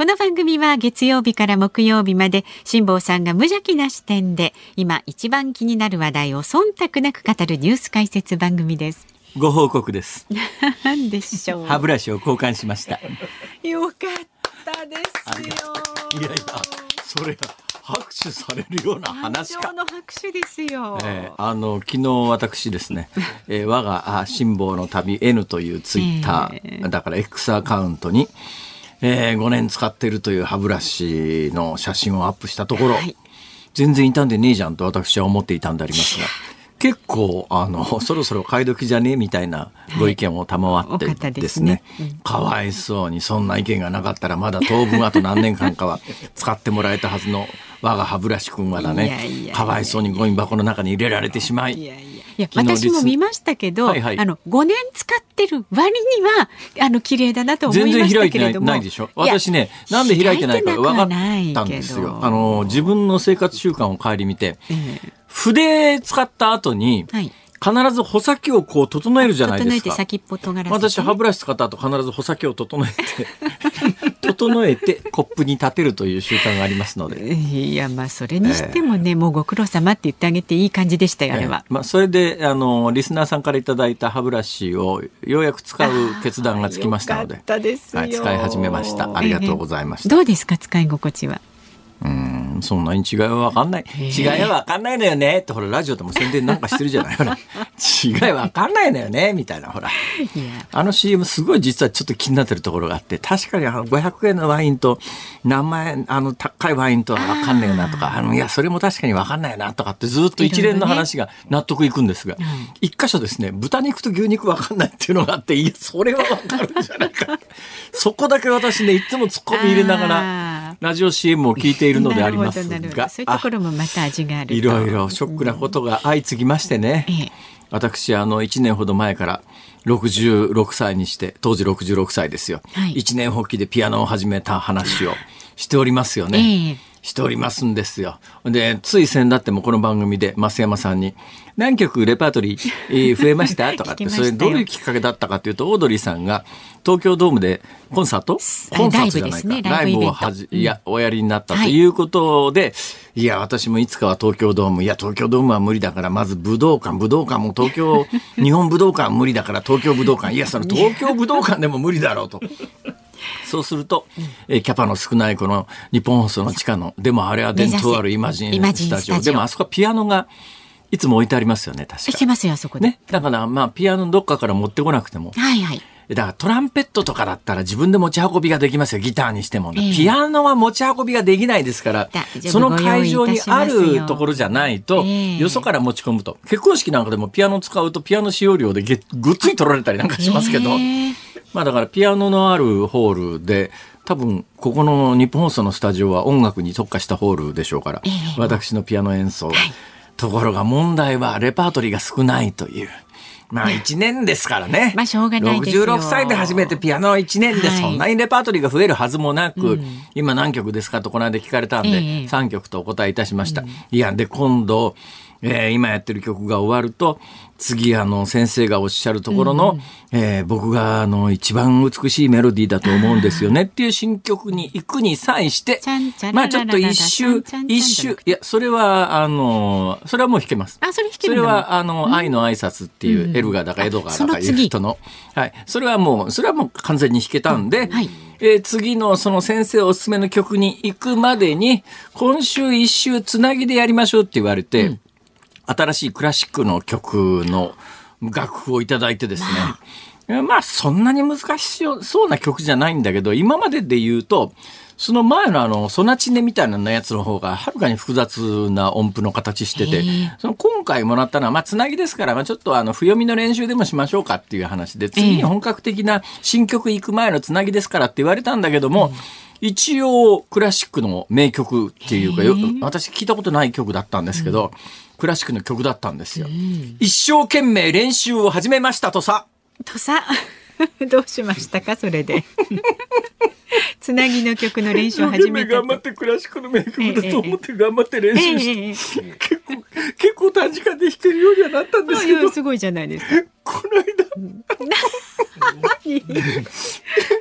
この番組は月曜日から木曜日まで辛坊さんが無邪気な視点で今一番気になる話題を忖度なく語るニュース解説番組です。ご報告ですなんでしょう？歯ブラシを交換しましたよかったですよ。いやいやそれ拍手されるような話かの拍手ですよ。えーあの昨日私ですね、えー我があ辛抱の旅 N というツイッター、だから X アカウントに、え5年使っているという歯ブラシの写真をアップしたところ、はい。全然傷んでねえじゃんと私は思っていたんでありますが結構あの そろそろ買い時じゃねえみたいなご意見を賜って多かったでですすねね、かわいそうにそんな意見がなかったらまだ当分あと何年間かは使ってもらえたはずの我が歯ブラシ君はだねかわいそうにゴミ箱の中に入れられてしまいいや私も見ましたけど、はいはい。あの5年使ってる割にはあの綺麗だなと思い全ました然開いてないないでしょ。私ねなんで開いてないか分かったんですよ。あの自分の生活習慣を顧みてええ。筆使った後にはい。必ず穂先をこう整えるじゃないですか。整えて先っぽ尖らせて。私歯ブラシ使った後必ず穂先を整えて 整えてコップに立てるという習慣がありますのでいやまあそれにしてもね、もうご苦労様って言ってあげていい感じでしたよあれはえ。えまあ、それであのリスナーさんからいただいた歯ブラシをようやく使う決断がつきましたのではい、使い始めましたありがとうございました、どうですか使い心地は。うんそんなに違いは分かんない。違いは分かんないのよね。ってほらラジオでも宣伝なんかしてるじゃない。ほら。違い分かんないのよね。みたいなほら。あの CM すごい実はちょっと気になってるところがあって確かにあの500円のワインと何万円あの高いワインとは分かんないよなとかあのいやそれも確かに分かんないよなとかってずっと一連の話が納得いくんですが、一箇所ですね豚肉と牛肉分かんないっていうのがあっていやそれは分かるんじゃないか。そこだけ私ねいつもツッコミ入れながあらラジオ CM を聞いているのでありますが。そういうところもまた味があると。いろいろショックなことが相次ぎましてね、ええ私あの1年ほど前から66歳にして当時66歳ですよ、はい。一年発起でピアノを始めた話をしておりますよね。ええしておりますんですよ。で、つい先だってもこの番組で増山さんに何曲レパートリーえー増えました？とかって、それどういうきっかけだったかというと、オードリーさんが東京ドームでコンサート？コンサートじゃないか。ライブですねライブをはじ、いや、おやりになったとい。うことで、い、や、私もいつかは東京ドーム、いや、東京ドームは無理だから、まず武道館、武道館も東京、日本武道館は無理だから、東京武道館、いや、その東京武道館でも無理だろうと。そうすると、えーキャパの少ないこの日本放送の地下の、でもあれは伝統あるイマジンスタジオ。でもあそこはピアノがいつも置いてありますよね、確か。してますよあそこで。ね。だからまあピアノどっかから持ってこなくても。はいはい。だからトランペットとかだったら自分で持ち運びができますよ、ギターにしても。ええピアノは持ち運びができないですからその会場にあるところじゃないと、ええよそから持ち込むと。結婚式なんかでもピアノ使うとピアノ使用料でげぐっつい取られたりなんかしますけど、ええまあだからピアノのあるホールで、多分ここの日本放送のスタジオは音楽に特化したホールでしょうから、ええ。私のピアノ演奏。が。ところが問題はレパートリーが少ないという。まあ1年ですからね。まあしょうがないですよ。66歳で初めてピアノ1年ではい。そんなにレパートリーが増えるはずもなく、今何曲ですかとこの間聞かれたんで、ええ。3曲とお答えいたしました。いや、で今度、えー今やってる曲が終わると、次あの先生がおっしゃるところの、えー僕があの一番美しいメロディーだと思うんですよねっていう新曲に行くに際してまあちょっと一周一周いやそれはあのそれはもう弾けます。あそれ弾けそれはあの、愛の挨拶っていう、エルガーだかエドガーだかいう人の。はい。それはもうそれはもう完全に弾けたんで、はい。えー次のその先生おすすめの曲に行くまでに今週一周つなぎでやりましょうって言われて、新しいクラシックの曲の楽譜をいただいてですね、まあ。そんなに難しそうな曲じゃないんだけど今までで言うとその前のあのソナチネみたいなやつの方がはるかに複雑な音符の形しててその今回もらったのはまあつなぎですから、まあ、ちょっとあの譜読みの練習でもしましょうかっていう話で次に本格的な新曲行く前のつなぎですからって言われたんだけども、一応クラシックの名曲っていうかよ私聞いたことない曲だったんですけど、クラシックの曲だったんですよ。一生懸命練習を始めましたとさ。とさ どうしましたかそれで？つなぎの曲の練習を始めた頑張ってクラシックの名曲だと。思って頑張って練習して、ええ。結構結構短時間で弾けるようにはなったんですけど。すごいじゃないですか。この間。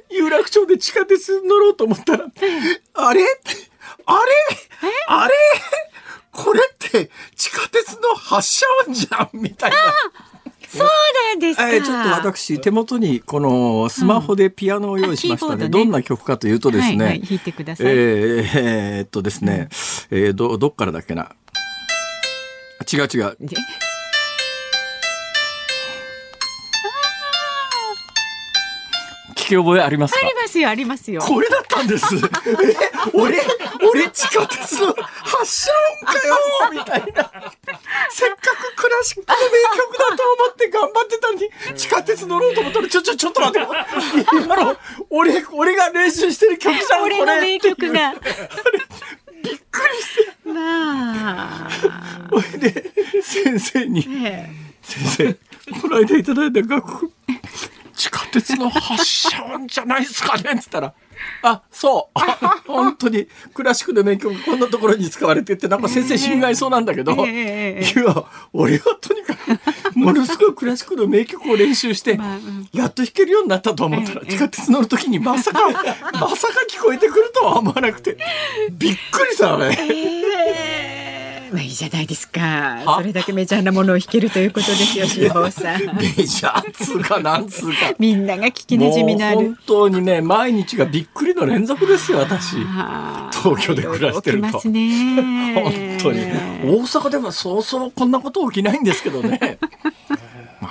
有楽町で地下鉄乗ろうと思ったらあれ？あれ？あれ？これって地下鉄の発車音じゃんみたいな。そうなんですか、えーちょっと私手元にこのスマホでピアノを用意しましたね。うんねどんな曲かというとですね。はいはい弾いてくださいえーえーっとですね、えーどどっからだっけな。違う違う。き覚えありますか？ありますよありますよこれだったんです。え、俺、俺地下鉄の発車音かよみたいな。せっかくクラシックの名曲だと思って頑張ってたのに、地下鉄乗ろうと思ったら、ちょ、ちょ、ちょっと待って。今の、俺、俺が練習してる曲じゃん、これ。俺の名曲がびっくりして。まあ、それで、先生に、え先生、この間いただいた楽譜、地下鉄の発車音じゃないですかねっつったら、あ、そう。あ 本当にクラシックの名曲こんなところに使われてって、なんか先生心外そうなんだけど、いや、俺はとにかく、ものすごいクラシックの名曲を練習して、まあうんやっと弾けるようになったと思ったら、ええ地下鉄乗るときにまさか、まさか聞こえてくるとは思わなくて、びっくりしたね。ええまあいいじゃないですか。は？それだけメジャーなものを弾けるということですよ辛坊さん。メジャーつうかなんつうか。みんなが聞きなじみのある。本当にね毎日がびっくりの連続ですよ私。東京で暮らしてると。ますね。本当に。大阪ではそうそうこんなこと起きないんですけどね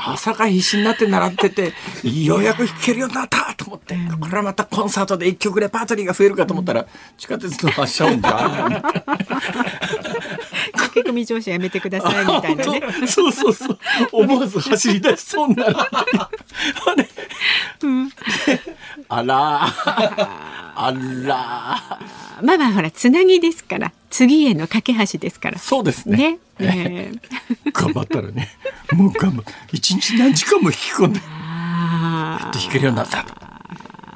まさか必死になって習っててようやく弾けるようになったと思って。これはまたコンサートで一曲レパートリーが増えるかと思ったら地下鉄の発車音じゃん。駆け込み乗車やめてくださいみたいなね。そうそうそう。思わず走り出しそうにな あれ、あら あらまあまあほらつなぎですから。次への架け橋ですから。そうですね。ね、ええ。頑張ったらね。もう頑張一日何時間も引き込んで。あ弾けるようになった。ー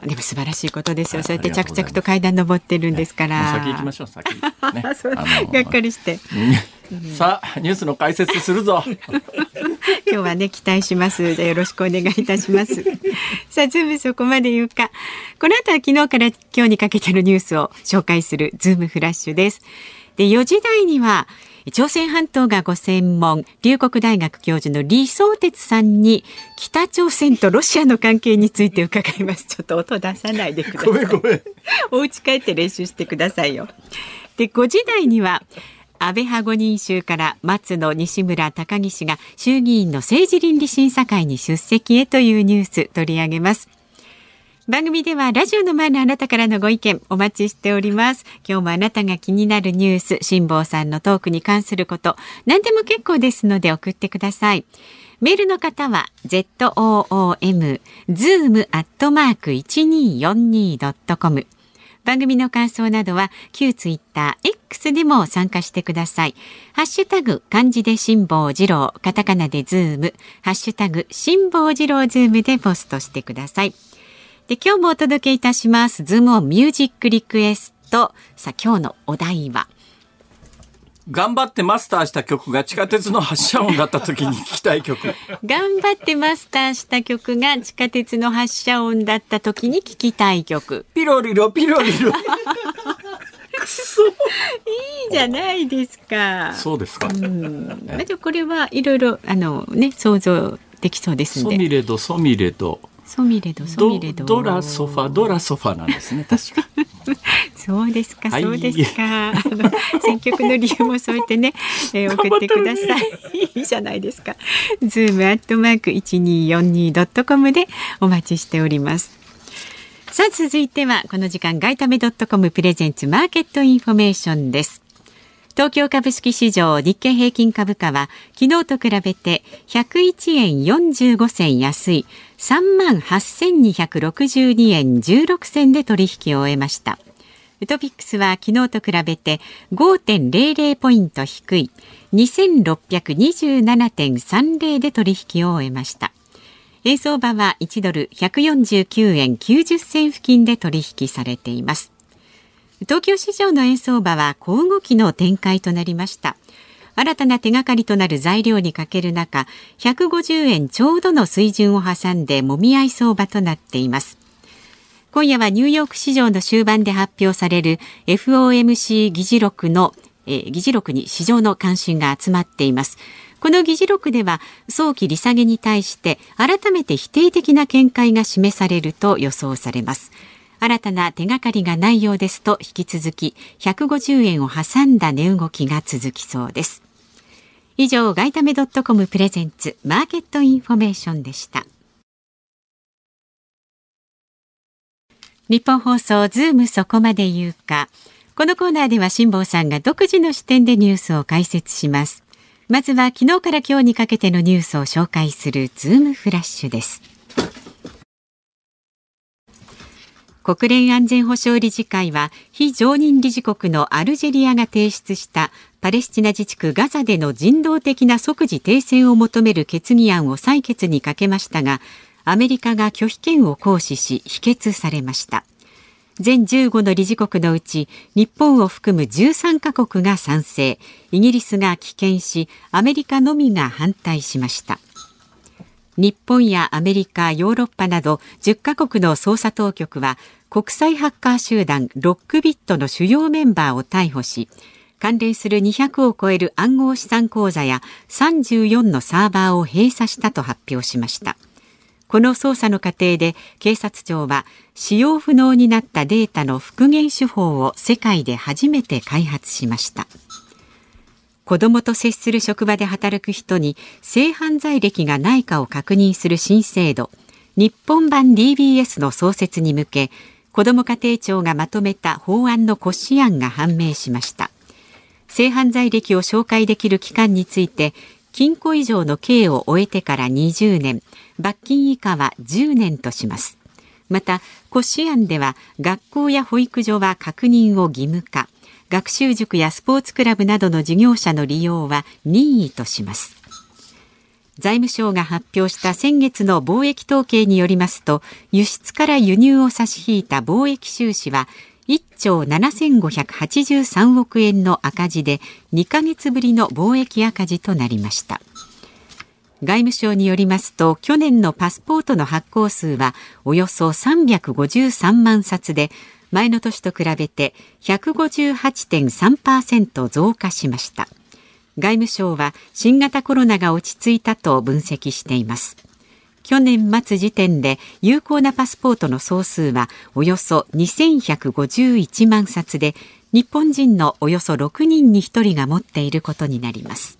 でも素晴らしいことですよ。あそうやって着々と階段登ってるんですから、先行きましょう先、ね がっかりして。さあニュースの解説するぞ。今日はね期待します。じゃあよろしくお願いいたします。さあズームそこまで言うか。この後は昨日から今日にかけてのニュースを紹介するズームフラッシュです。で4時台には朝鮮半島がご専門龍谷大学教授の李相哲さんに北朝鮮とロシアの関係について伺います ちょっと音出さないでくださいごめんごめん お家帰って練習してくださいよ。で5時台には安倍派5人衆から松野西村高岸が衆議院の政治倫理審査会に出席へというニュース取り上げます。番組ではラジオの前のあなたからのご意見お待ちしております。今日もあなたが気になるニュース、辛坊さんのトークに関すること、何でも結構ですので送ってください。メールの方は zoom zoom アットマーク 1242.com 番組の感想などは旧ツイッター X でも参加してください。ハッシュタグ漢字で辛坊治郎、カタカナでズーム、ハッシュタグ辛坊治郎ズームでポストしてください。で今日もお届けいたします。ズームオンミュージックリクエスト。さあ今日のお題は。頑張ってマスターした曲が地下鉄の発車音だった時に聞きたい曲。頑張ってマスターした曲が地下鉄の発車音だった時に聞きたい曲。ピロリロピロリロ。くそ。いいじゃないですか。そうですか。うん、あとこれはいろいろあのね想像できそうですんソで。ミレドソミレドソミレドソドミレド。ドラソファドラソファなんですね確か そうですか、はいそうですか。あ の選曲の理由もそう言ってね、えー送ってください。いいじゃないですか。ズームアットマーク一二四二ドットコムでお待ちしております。さあ続いてはこの時間外為ドットコムプレゼンツマーケットインフォメーションです。東京株式市場日経平均株価は昨日と比べて101円45銭安い3万8262円16銭で取引を終えました。トピックスは昨日と比べて5.00ポイント低い2627.30で取引を終えました円相場は1ドル149円90銭付近で取引されています東京市場の円相場は小動きの展開となりました。新たな手がかりとなる材料にかける中150円ちょうどの水準を挟んでもみ合い相場となっています。今夜はニューヨーク市場の終盤で発表される FOMC 議事録の、えー、議事録に市場の関心が集まっています。この議事録では早期利下げに対して改めて否定的な見解が示されると予想されます。新たな手がかりがないようですと引き続き150円を挟んだ値動きが続きそうです。以上外為ドットコムプレゼンツマーケットインフォメーションでした。ニッポン放送ズームそこまで言うか。このコーナーでは辛坊さんが独自の視点でニュースを解説します。まずは昨日から今日にかけてのニュースを紹介するズームフラッシュです。国連安全保障理事会は非常任理事国のアルジェリアが提出したパレスチナ自治区ガザでの人道的な即時停戦を求める決議案を採決にかけましたがアメリカが拒否権を行使し否決されました。全15の理事国のうち日本を含む13カ国が賛成。イギリスが棄権しアメリカのみが反対しました。日本やアメリカ、ヨーロッパなど10カ国の捜査当局は国際ハッカー集団ロックビットの主要メンバーを逮捕し関連する200を超える暗号資産口座や34のサーバーを閉鎖したと発表しました。この捜査の過程で警察庁は使用不能になったデータの復元手法を世界で初めて開発しました。子どもと接する職場で働く人に性犯罪歴がないかを確認する新制度。日本版 DBS の創設に向け子ども家庭庁がまとめた法案の骨子案が判明しました。性犯罪歴を紹介できる期間について禁錮以上の刑を終えてから20年罰金以下は10年とします。また骨子案では学校や保育所は確認を義務化。学習塾やスポーツクラブなどの事業者の利用は任意とします。財務省が発表した先月の貿易統計によりますと輸出から輸入を差し引いた貿易収支は1兆7583億円の赤字で2ヶ月ぶりの貿易赤字となりました。外務省によりますと去年のパスポートの発行数はおよそ353万冊で前の年と比べて158.3%増加しました。外務省は新型コロナが落ち着いたと分析しています。去年末時点で有効なパスポートの総数はおよそ2151万冊で日本人のおよそ6人に1人が持っていることになります。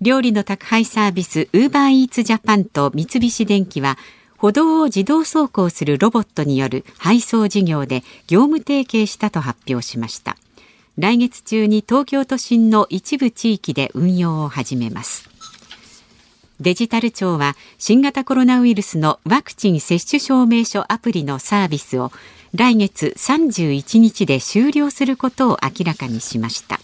料理の宅配サービスウーバーイーツジャパンと三菱電機は歩道を自動走行するロボットによる配送事業で業務提携したと発表しました。来月中に東京都心の一部地域で運用を始めます。デジタル庁は新型コロナウイルスのワクチン接種証明書アプリのサービスを来月31日で終了することを明らかにしました。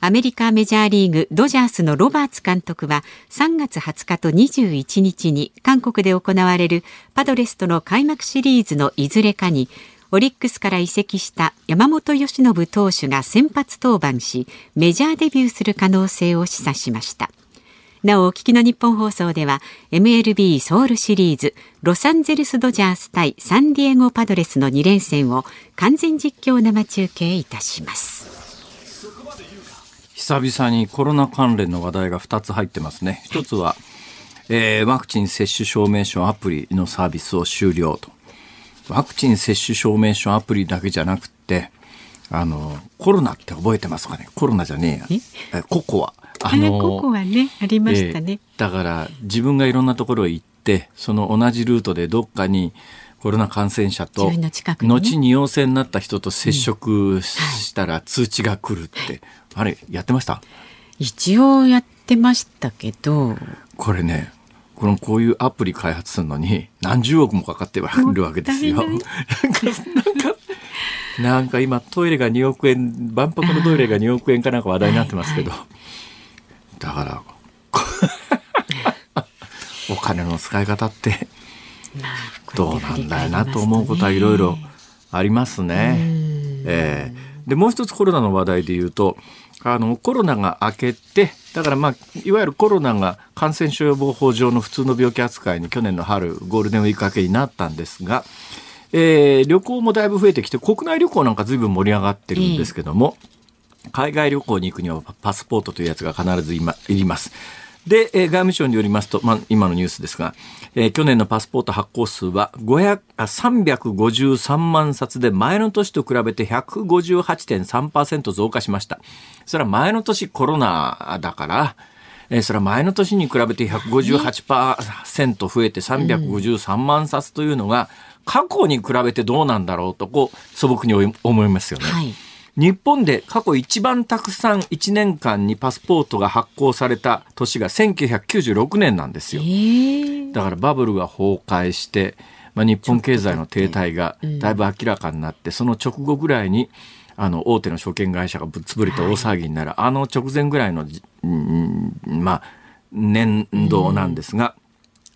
アメリカメジャーリーグドジャースのロバーツ監督は3月20日と21日に韓国で行われるパドレスとの開幕シリーズのいずれかにオリックスから移籍した山本由伸投手が先発登板しメジャーデビューする可能性を示唆しました。なおお聞きの日本放送では MLB ソウルシリーズロサンゼルスドジャース対サンディエゴパドレスの2連戦を完全実況生中継いたします。久々にコロナ関連の話題が2つ入ってますね。一つは、えー、ワクチン接種証明書アプリのサービスを終了と。ワクチン接種証明書アプリだけじゃなくて、あの、コロナって覚えてますかね？コロナじゃねえや。え？ココア。あの、ココアね、ありましたね、えー、だから、自分がいろんなところへ行って、その同じルートでどっかに、コロナ感染者と、ね、後に陽性になった人と接触したら通知が来るって、あれやってました？一応やってましたけど。これねこのこういうアプリ開発するのに何十億もかかってるわけですよ。なんかなんか今トイレが2億円万博のトイレが2億円かなんか話題になってますけど、だから お金の使い方ってどうなんだよなと思うことはいろいろありますね。えー、でもう一つコロナの話題で言うとあのコロナが明けてだからまあいわゆるコロナが感染症予防法上の普通の病気扱いに去年の春ゴールデンウィーク明けになったんですが、えー、旅行もだいぶ増えてきて国内旅行なんか随分盛り上がってるんですけども、海外旅行に行くにはパスポートというやつが必ずいります。で、えー、外務省によりますと、まあ、今のニュースですが、えー、去年のパスポート発行数は500あ353万冊で前の年と比べて158.3%増加しました。それは前の年コロナだから、えー、それは前の年に比べて158%増えて353万冊というのが、過去に比べてどうなんだろうと、こう、素朴に思いますよね。はい日本で過去一番たくさん1年間にパスポートが発行された年が1996年なんですよ。だからバブルが崩壊して、まあ、日本経済の停滞がだいぶ明らかになって、その直後ぐらいにあの大手の証券会社がぶっ潰れて大騒ぎになる、はい、あの直前ぐらいの、うん、まあ年度なんですが、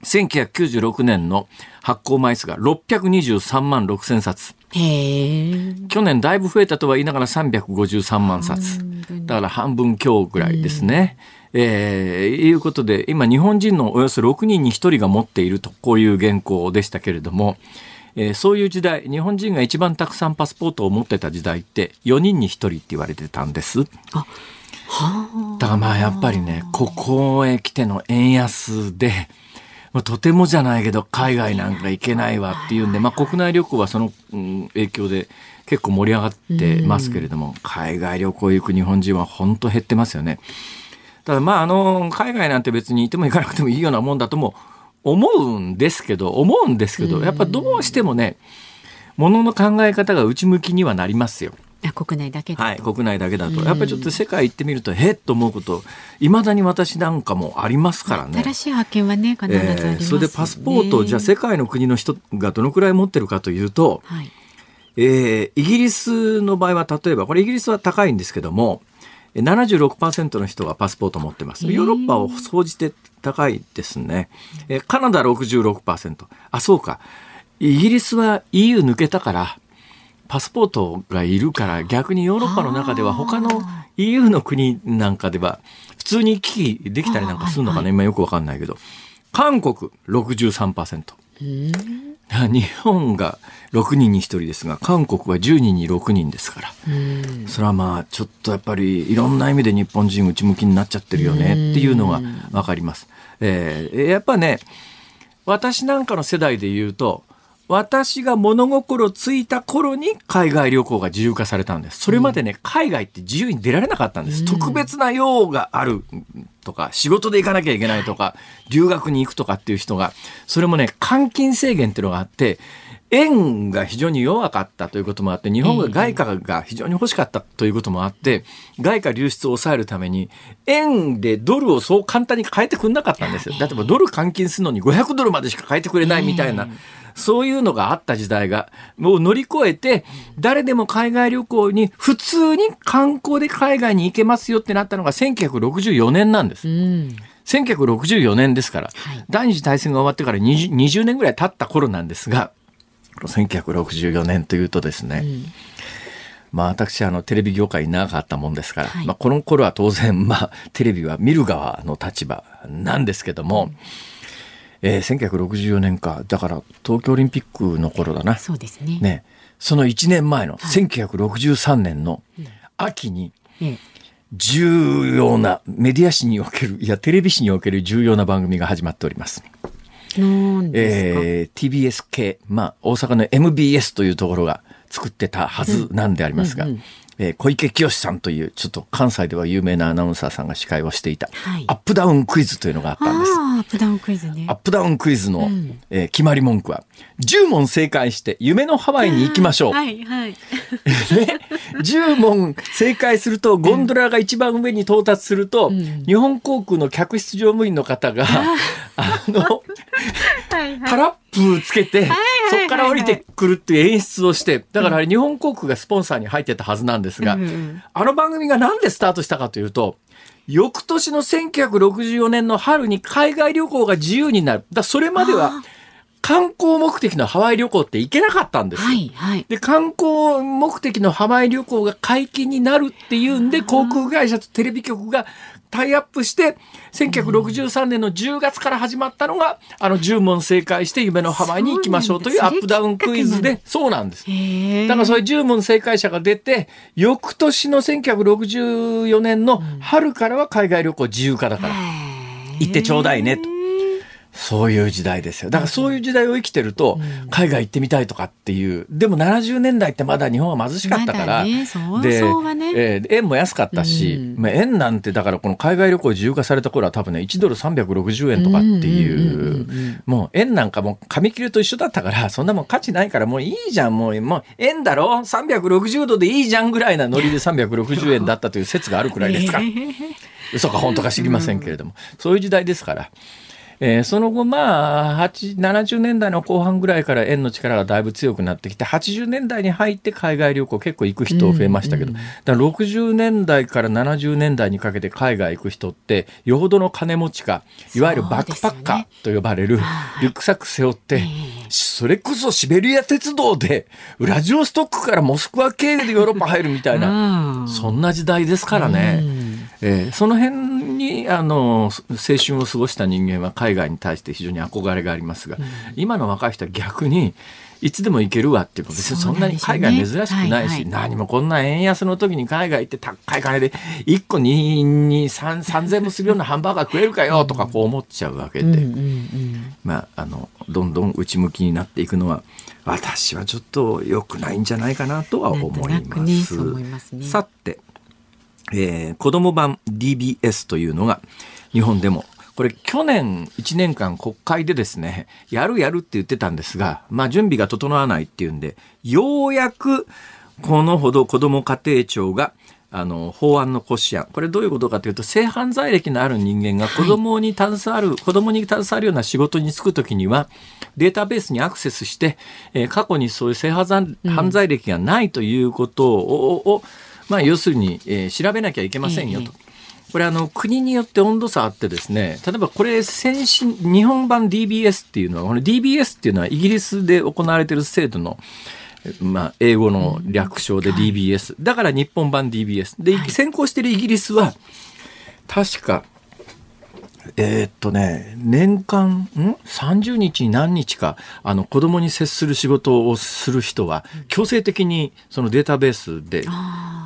1996年の発行枚数が623万6千冊。去年だいぶ増えたとは言いながら353万冊。だから半分強ぐらいですね。えー、いうことで、今日本人のおよそ6人に1人が持っていると、こういう原稿でしたけれども、えー、そういう時代、日本人が一番たくさんパスポートを持ってた時代って4人に1人って言われてたんです。あだからまあやっぱりね、ここへ来ての円安で、まあ、とてもじゃないけど海外なんか行けないわっていうんで、まあ、国内旅行はその、うん、影響で結構盛り上がってますけれども、海外旅行行く日本人は本当減ってますよね。ただまああの海外なんて別にいても行かなくてもいいようなもんだとも思うんですけど思うんですけどやっぱどうしてもねものの考え方が内向きにはなりますよ。国内だけはい、国内だけだと、やっぱりちょっと世界行ってみると、へっと思うこと、いまだに私なんかもありますからね。新しい発見はね、必ずあります、ねえー、それでパスポートを、じゃあ世界の国の人がどのくらい持ってるかというと、はい、えー、イギリスの場合は、例えば、これイギリスは高いんですけども、76%の人がパスポートを持ってます。ヨーロッパを総じて高いですね。えー、カナダ66%。あ、そうか。イギリスは EU 抜けたから、パスポートがいるから逆にヨーロッパの中では他の EU の国なんかでは普通に行き来できたりなんかするのかな、はいはい、今よくわかんないけど。韓国63%日本が6人に1人ですが韓国は10人に6人ですから。それはまあちょっとやっぱりいろんな意味で日本人内向きになっちゃってるよねっていうのが分かります。えー、やっぱね私なんかの世代で言うと私が物心ついた頃に海外旅行が自由化されたんです。それまでね、海外って自由に出られなかったんです。特別な用があるとか、仕事で行かなきゃいけないとか、留学に行くとかっていう人が、それもね、換金制限っていうのがあって、円が非常に弱かったということもあって、日本が外貨が非常に欲しかったということもあって、外貨流出を抑えるために、円でドルをそう簡単に変えてくれなかったんですよ。例えばドル換金するのに500ドルまでしか変えてくれないみたいな。そういうのがあった時代が、もう乗り越えて、誰でも海外旅行に普通に観光で海外に行けますよってなったのが1964年なんです。うん。1964年ですから、はい、第二次大戦が終わってから 20, 20年ぐらい経った頃なんですが、1964年というとですね、うん、まあ私あのテレビ業界に長かったもんですから、はい、まあこの頃は当然まあテレビは見る側の立場なんですけども、うんえー、1964年か。だから東京オリンピックの頃だな。そうですね。ね。その1年前の1963年の秋に重要なメディア史におけるいやテレビ史における重要な番組が始まっております。えー、TBS 系、まあ、大阪の MBS というところが作ってたはずなんでありますが、うんうんうんえー、小池清さんというちょっと関西では有名なアナウンサーさんが司会をしていた、はい、アップダウンクイズというのがあったんです。アップダウンクイズね。アップダウンクイズの、うん、えー、決まり文句は10問正解して夢のハワイに行きましょう。はいはい。10問正解するとゴンドラが一番上に到達すると、うん、日本航空の客室乗務員の方があのはいはいタラップつけて、そこから降りてくるっていう演出をして、だからあれ日本航空がスポンサーに入ってたはずなんですが、あの番組がなんでスタートしたかというと、翌年の1964年の春に海外旅行が自由になる。だそれまでは観光目的のハワイ旅行って行けなかったんですよ。はいはい。で、観光目的のハワイ旅行が解禁になるっていうんで、航空会社とテレビ局がタイアップして、1963年の10月から始まったのが、あの10問正解して夢のハワイに行きましょうというアップダウンクイズで、そうなんです。だからそういう10問正解者が出て、翌年の1964年の春からは海外旅行自由化だから、行ってちょうだいねと。そういう時代ですよ。だからそういう時代を生きてると、海外行ってみたいとかっていう。でも70年代ってまだ日本は貧しかったから。ねそうでそうはねえー円も安かったし、うんまあ、円なんてだからこの海外旅行自由化された頃は多分ね、1ドル360円とかっていう、もう円なんかもう紙切れと一緒だったから、そんなもん価値ないからもういいじゃん、もう、もう円だろ ?360 度でいいじゃんぐらいなノリで360円だったという説があるくらいですから。嘘か本当か知りませんけれども、そういう時代ですから。えーその後、まあ、8 70年代の後半ぐらいから円の力がだいぶ強くなってきて、80年代に入って海外旅行結構行く人増えましたけど、だから60年代から70年代にかけて海外行く人って、よほどの金持ちか、いわゆるバックパッカーと呼ばれるリュックサック背負って、それこそシベリア鉄道で、ウラジオストックからモスクワ経由でヨーロッパ入るみたいな、うん。そんな時代ですからね。えーその辺にあの青春を過ごした人間は海外に対して非常に憧れがありますが、今の若い人は逆にいつでも行けるわっていう別にそんなに海外珍しくないし、そうなんですよね何もこんな円安の時に海外行って高い金で1個2、2、3、3000円もするようなハンバーガー食えるかよとかこう思っちゃうわけで、うんうんうんまあ、あのどんどん内向きになっていくのは私はちょっと良くないんじゃないかなとは思います。さて、えー子供版 DBS というのが日本でもこれ去年1年間国会でですねやるやるって言ってたんですが、まあ、準備が整わないっていうんでようやくこのほど子ども家庭庁があの法案の骨子案これどういうことかというと性犯罪歴のある人間が子供に携わる、子供に携わるような仕事に就くときにはデータベースにアクセスして、えー過去にそういう性犯罪歴がないということを,、をまあ、要するに、えー調べなきゃいけませんよと。これあの国によって温度差あってですね例えばこれ先進日本版 DBS っていうのはこの DBS っていうのはイギリスで行われている制度のまあ、英語の略称で DBS、だから日本版 DBS で、先行しているイギリスは確かえーっとね年間ん？30日に何日かあの子供に接する仕事をする人は強制的にそのデータベースで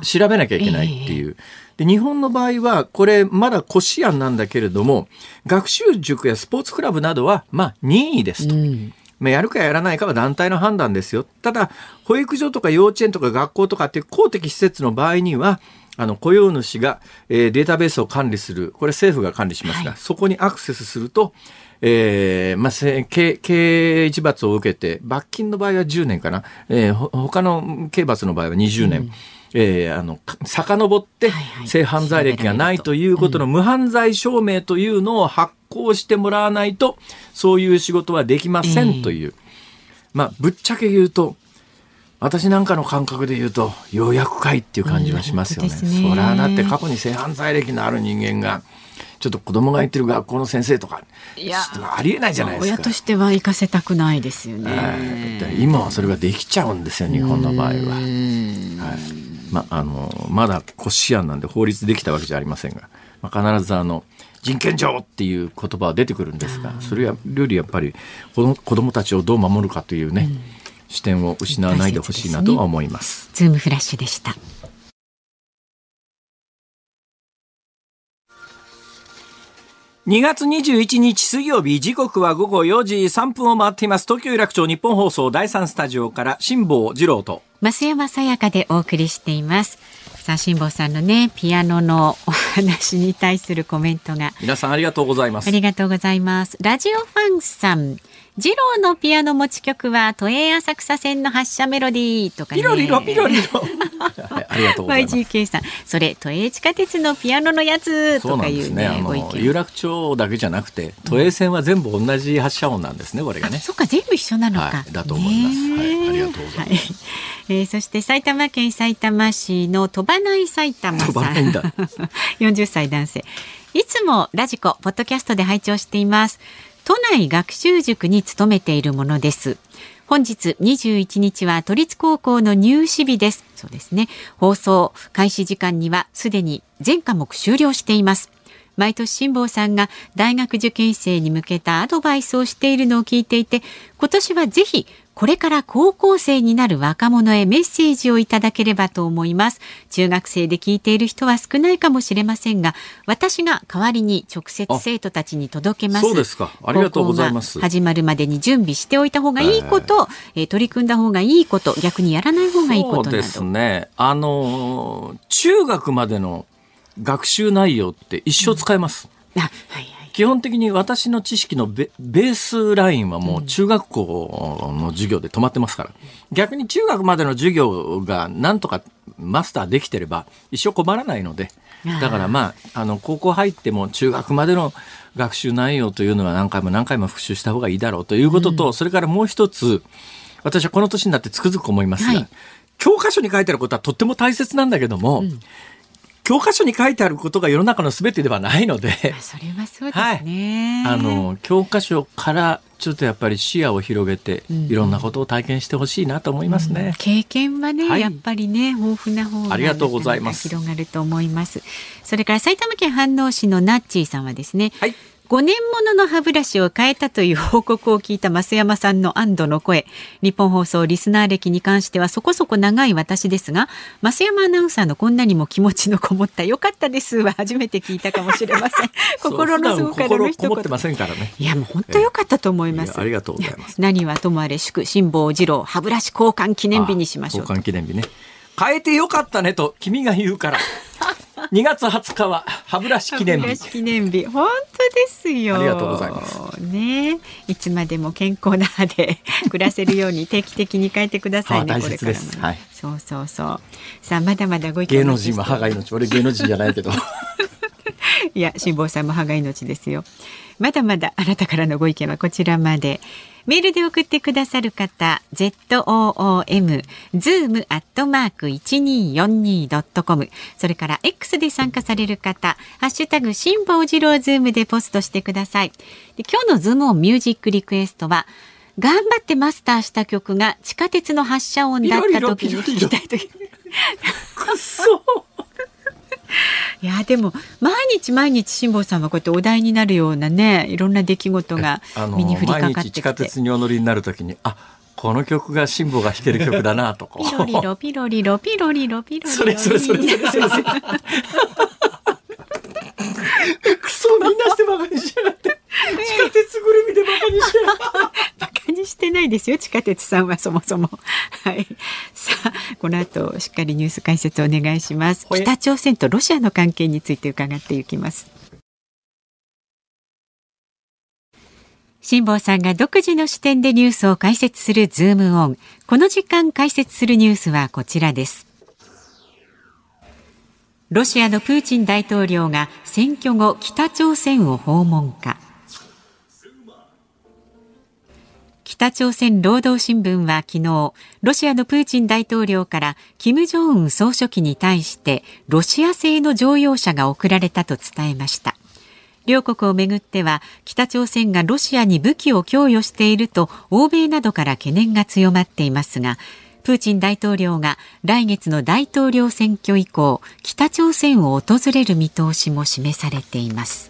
調べなきゃいけないっていう。で日本の場合はこれまだ骨子案なんだけれども学習塾やスポーツクラブなどはまあ任意ですと。うんまあ、やるかやらないかは団体の判断ですよ。ただ、保育所とか幼稚園とか学校とかっていう公的施設の場合には、あの、雇用主が、えーデータベースを管理する、これ政府が管理しますが、はい。そこにアクセスすると、えーまあ、せ刑刑一罰を受けて、罰金の場合は10年かな、えーほ他の刑罰の場合は20年。えーあのか遡って性犯罪歴がないと。いうことの無犯罪証明というのを発行してもらわないとそういう仕事はできませんという、まあぶっちゃけ言うと私なんかの感覚で言うとようやくかいっていう感じはしますよね。ねそりゃだって過去に性犯罪歴のある人間がちょっと子供が行ってる学校の先生とかありえないじゃないですか。親としては行かせたくないですよね。はい今はそれができちゃうんですよ日本の場合は。はいまあ、あのまだ骨子案なんで法律できたわけじゃありませんが、まあ、必ずあの人権上っていう言葉は出てくるんですがそれよりやっぱり子供子供たちをどう守るかというね、視点を失わないでほしいなとは思います。ズームフラッシュでした。2月21日水曜日時刻は午後4時3分を回っています東京有楽町日本放送第3スタジオから辛坊治郎と増山さやかでお送りしています。さあ辛坊さんのねピアノのお話に対するコメントが皆さんありがとうございますありがとうございます。ラジオファンさん、次郎のピアノ持ち曲は都営浅草線の発車メロディーとかね。ピロリロピロリロ。はい、ありがとうございます。YGK さん、それ都営地下鉄のピアノのやつとかいうなんですね。あねご意の有見。楽町だけじゃなくて、都営線は全部同じ発車音なんですね。これがね。そっか全部一緒なのか。はいだと思いますねはいありがとうございますはいえーそして埼玉県埼玉市の飛ばない埼玉さん。飛ばないんだ 40歳男性。いつもラジコ、ポッドキャストで拝聴しています。都内学習塾に勤めているものです。本日21日は都立高校の入試日です。そうですね。放送開始時間にはすでに全科目終了しています。毎年辛坊さんが大学受験生に向けたアドバイスをしているのを聞いていて今年はぜひこれから高校生になる若者へメッセージをいただければと思います。中学生で聞いている人は少ないかもしれませんが私が代わりに直接生徒たちに届けます。そうですか。ありがとうございます。始まるまでに準備しておいた方がいいこと、えー取り組んだ方がいいこと逆にやらない方がいいことなど。そうですね。あのー中学までの学習内容って一生使えます。あはいはい基本的に私の知識のベベースラインはもう中学校の授業で止まってますから。逆に中学までの授業がなんとかマスターできてれば一生困らないので。だからまあ、あの、高校入っても中学までの学習内容というのは何回も何回も復習した方がいいだろうということと、それからもう一つ、私はこの年になってつくづく思いますが、はい。教科書に書いてあることはとっても大切なんだけども、教科書に書いてあることが世の中の全てではないので、あそれはそうですね、あの教科書からちょっとやっぱり視野を広げて、ん。いろんなことを体験してほしいなと思いますね。経験はね、はい。やっぱりね豊富な方がありがとうございます。広がると思います。それから埼玉県飯能市のナッチーさんはですね、はい5年ものの歯ブラシを変えたという報告を聞いた増山さんの安堵の声日本放送リスナー歴に関してはそこそこ長い私ですが増山アナウンサーのこんなにも気持ちのこもった「よかったです」は初めて聞いたかもしれません 心の底からの一言せんからね。いやもう本当良かったと思いますいやありがとうございます。何はともあれ祝辛坊治郎歯ブラシ交換記念日にしましょう交換記念日ね。変えてよかったねと君が言うから。2月20日は歯ブラシ記念日。歯ブラシ記念日。本当ですよ。ありがとうございます。ね。いつまでも健康な歯で 暮らせるように定期的に変えてくださいねこれからもね、切ですはい。そうそうそう。さあまだまだご意見芸能人は歯が命。俺芸能人じゃないけど。いや辛坊さんも歯が命ですよ。まだまだあなたからのご意見はこちらまでメールで送ってくださる方 ZOOM zoom アットマーク 1242.com それから X で参加される方ハッシュタグ辛坊治郎ズームでポストしてください。で今日のズームオンミュージックリクエストは頑張ってマスターした曲が地下鉄の発車音だった時に聞きたい時。くそ いやでも毎日毎日辛坊さんはこうやってお題になるようなねいろんな出来事が身に降りかか毎日地ってきて下鉄にお乗りになるときに、あ、この曲が辛抱が弾ける曲だなと。ピロリロピロリロピロリロピロリロそれそれそれそれそれそれ。クソみんなしてバカにしやがって。地下鉄ぐるみでバカにして。バカにしてないですよ。地下鉄さんはそもそも。はい。さあこの後しっかりニュース解説お願いします。北朝鮮とロシアの関係について伺っていきます。辛坊さんが独自の視点でニュースを解説するズームオン。この時間解説するニュースはこちらです。ロシアのプーチン大統領が選挙後北朝鮮を訪問か北朝鮮労働新聞は昨日、ロシアのプーチン大統領から金正恩総書記に対してロシア製の乗用車が送られたと伝えました。両国をめぐっては北朝鮮がロシアに武器を供与していると欧米などから懸念が強まっていますが、プーチン大統領が来月の大統領選挙以降、北朝鮮を訪れる見通しも示されています。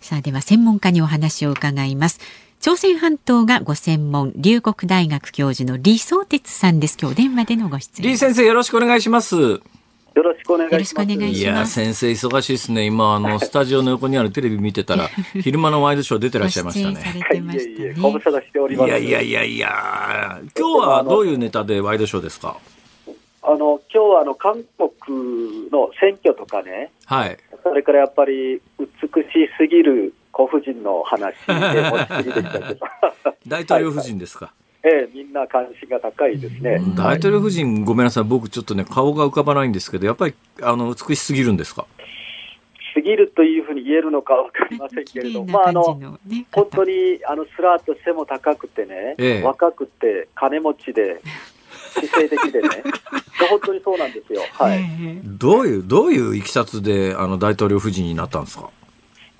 さあでは専門家にお話を伺います。朝鮮半島がご専門、龍谷大学教授の李相哲さんです。今日お電話でのご出演。李先生よろしくお願いします。よろしくお願いします。いいや先生忙しいですね。今あのスタジオの横にあるテレビ見てたら 昼間のワイドショー出てらっしゃいましたね。れてましたいえいえ、ね。ご無沙汰しております。いやいやいやいや。今日はどういうネタでワイドショーですか？あの、今日はあの、韓国の選挙とかね、はい。それからやっぱり美しすぎるご婦人の話で持ちきりでしたけど、大統領夫人ですか。ええみんな関心が高いですね。大統領夫人、ごめんなさい。僕ちょっとね、顔が浮かばないんですけど、やっぱり、あの、美しすぎるんですか？過ぎるというふうに言えるのかわかりませんけれど、まあ、あの、ね、本当に、あの、スラーと背も高くてね、ええ若くて、金持ちで、知性的でね、本当にそうなんですよ。はい。ええどういう、どういういきさつで、あの、大統領夫人になったんですか？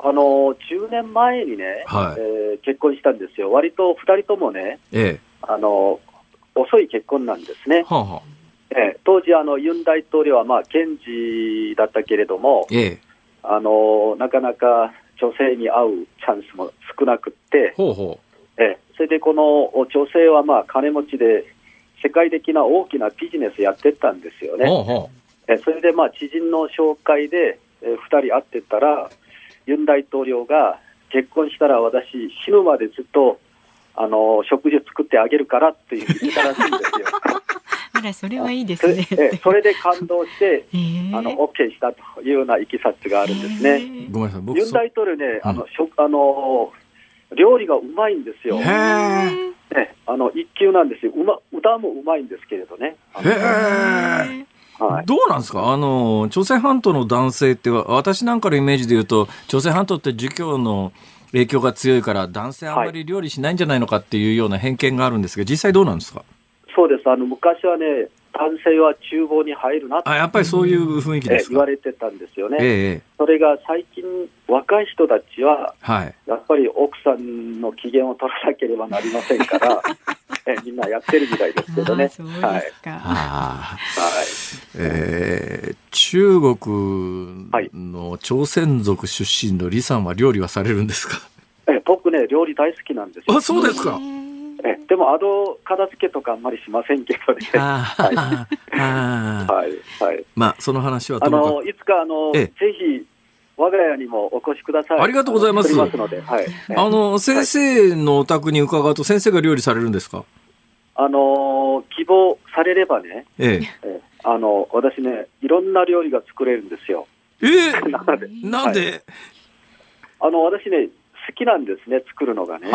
あの、10年前にね、はいえー結婚したんですよ。割と2人ともね、ええ。あの、遅い結婚なんですね。はあ、はあ、えー当時、あの、ユン大統領は、まあ、検事だったけれども、ええ。あの、なかなか女性に会うチャンスも少なくって、ほうほえーそれでこの女性は、まあ、金持ちで、世界的な大きなビジネスやってったんですよう。ね。ほうほえーそれで、まあ、知人の紹介で、えー、2人会ってたら、ユン大統領が結婚したら私、死ぬまでずっとあの食事作ってあげるからっていう言ったらしいんですよ。あら、それはいいでそれすね。えーそれで感動して、ええあの OK したというようないきさつがあるんですね。う。ごめんなさい。僕ユン大統領ね、あの食あの料理がうまいんですよ。へね、え。あの一級なんですよ。うま歌もうまいんですけれどね。どうなんですか？あの、朝鮮半島の男性って、私なんかのイメージで言うと、朝鮮半島って儒教の影響が強いから、男性あんまり料理しないんじゃないのかっていうような偏見があるんですが、実際どうなんですかそうです。あの昔はね、男性は厨房に入るなあ、やっぱりそういう雰囲気えですか？言われてたんですよね。ええええ。それが最近、若い人たちは、はい。やっぱり奥さんの機嫌を取らなければなりませんから、えみんなやってるみたいですけどね。あそうですか。はい。はい。えー中国の朝鮮族出身の李さんは料理はされるんですか？え僕ね、料理大好きなんですよ。あ、そうですか。えでも、あの、片付けとかあんまりしませんけどね。あーあー。はい。はい。まあ、その話はあの、いつか、あの、ええぜひ、我が家にもお越しください。ありがとうございますますので、はい。くあの、先生のお宅に伺うと、先生が料理されるんですか？あの、希望されればね、ええあの、私ね、いろんな料理が作れるんですよ。え。え えなので、なんで、あの、私ね、好きなんですね、作るのがね。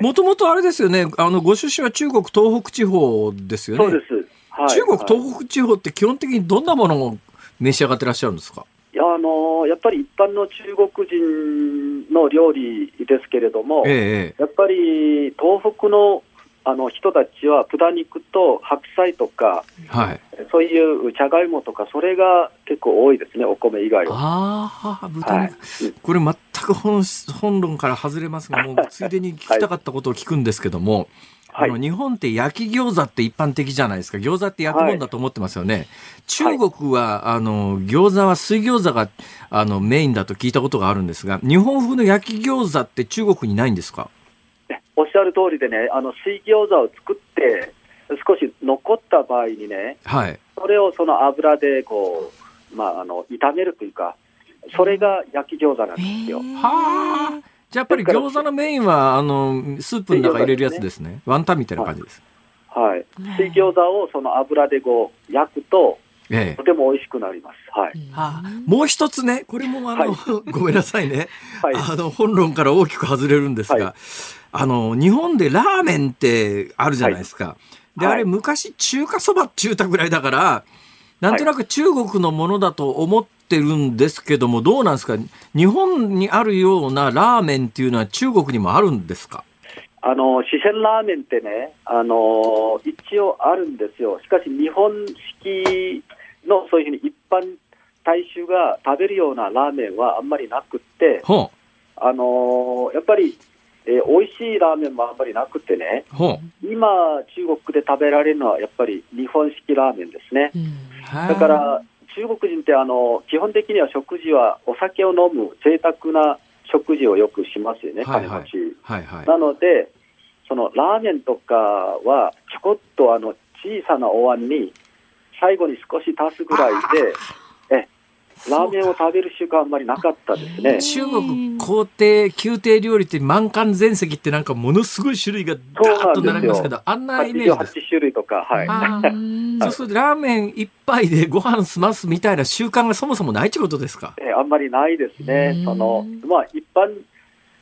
もともとあれですよね。あの、ご出身は中国東北地方ですよね。そうです。はい。中国はい東北地方って基本的にどんなものを召し上がってらっしゃるんですか？いや、あの、やっぱり一般の中国人の料理ですけれども、えええやっぱり東北のあの人たちは豚肉と白菜とか、え。はい。そういうじゃがいもとか、それが結構多いですね、お米以外は。ああ、豚はい肉。これ全く本本論から外れますが、もうついでに聞きたかったことを聞くんですけども、はいあの日本って焼き餃子って一般的じゃないですか。餃子って焼くもんだと思ってますよね。中国は、あの、餃子は水餃子があのメインだと聞いたことがあるんですが、日本風の焼き餃子って中国にないんですか？ねおっしゃる通りでね、あの水餃子を作って、少し残った場合にね、はい。それをその油でこう、まあ、あの炒めるというか、それが焼き餃子なんですよ。はあ。じゃあやっぱり餃子のメインは、あの、スープの中入れるやつですね。ワンタンみたいな感じです。はい、水餃子をその油でこう焼くと、ええと。ても美味しくなります。はい。あもう一つね、これもあの、はい ごめんなさいね。はいあの、本論から大きく外れるんですが、はいあの、日本でラーメンってあるじゃないですか。で、はいあれ昔中華そばって言うたぐらいだから、なんとなく中国のものだと思ってるんですけども、どうなんですか？日本にあるようなラーメンっていうのは中国にもあるんですか？あの四川ラーメンってね、あの一応あるんですよ。しかし日本式のそういうふうに一般大衆が食べるようなラーメンはあんまりなくって、ほあのやっぱり、えー美味しいラーメンもあんまりなくてね、今中国で食べられるのはやっぱり日本式ラーメンですね。うんう。だから中国人ってあの基本的には食事はお酒を飲む贅沢な食事をよくしますよね、金持ち。はいはい。なので、そのラーメンとかは、ちょこっとあの小さなお椀に最後に少し足すぐらいで、えラーメンを食べる習慣あんまりなかったですね。中国皇帝宮廷料理って満漢全席ってなんかものすごい種類がガーッと並びますけどあんなイメージです。88種類とか、はい。そうするとラーメン一杯でご飯済ますみたいな習慣がそもそもないってことですか？えーあんまりないですね。う。ん。その、まあ、一般、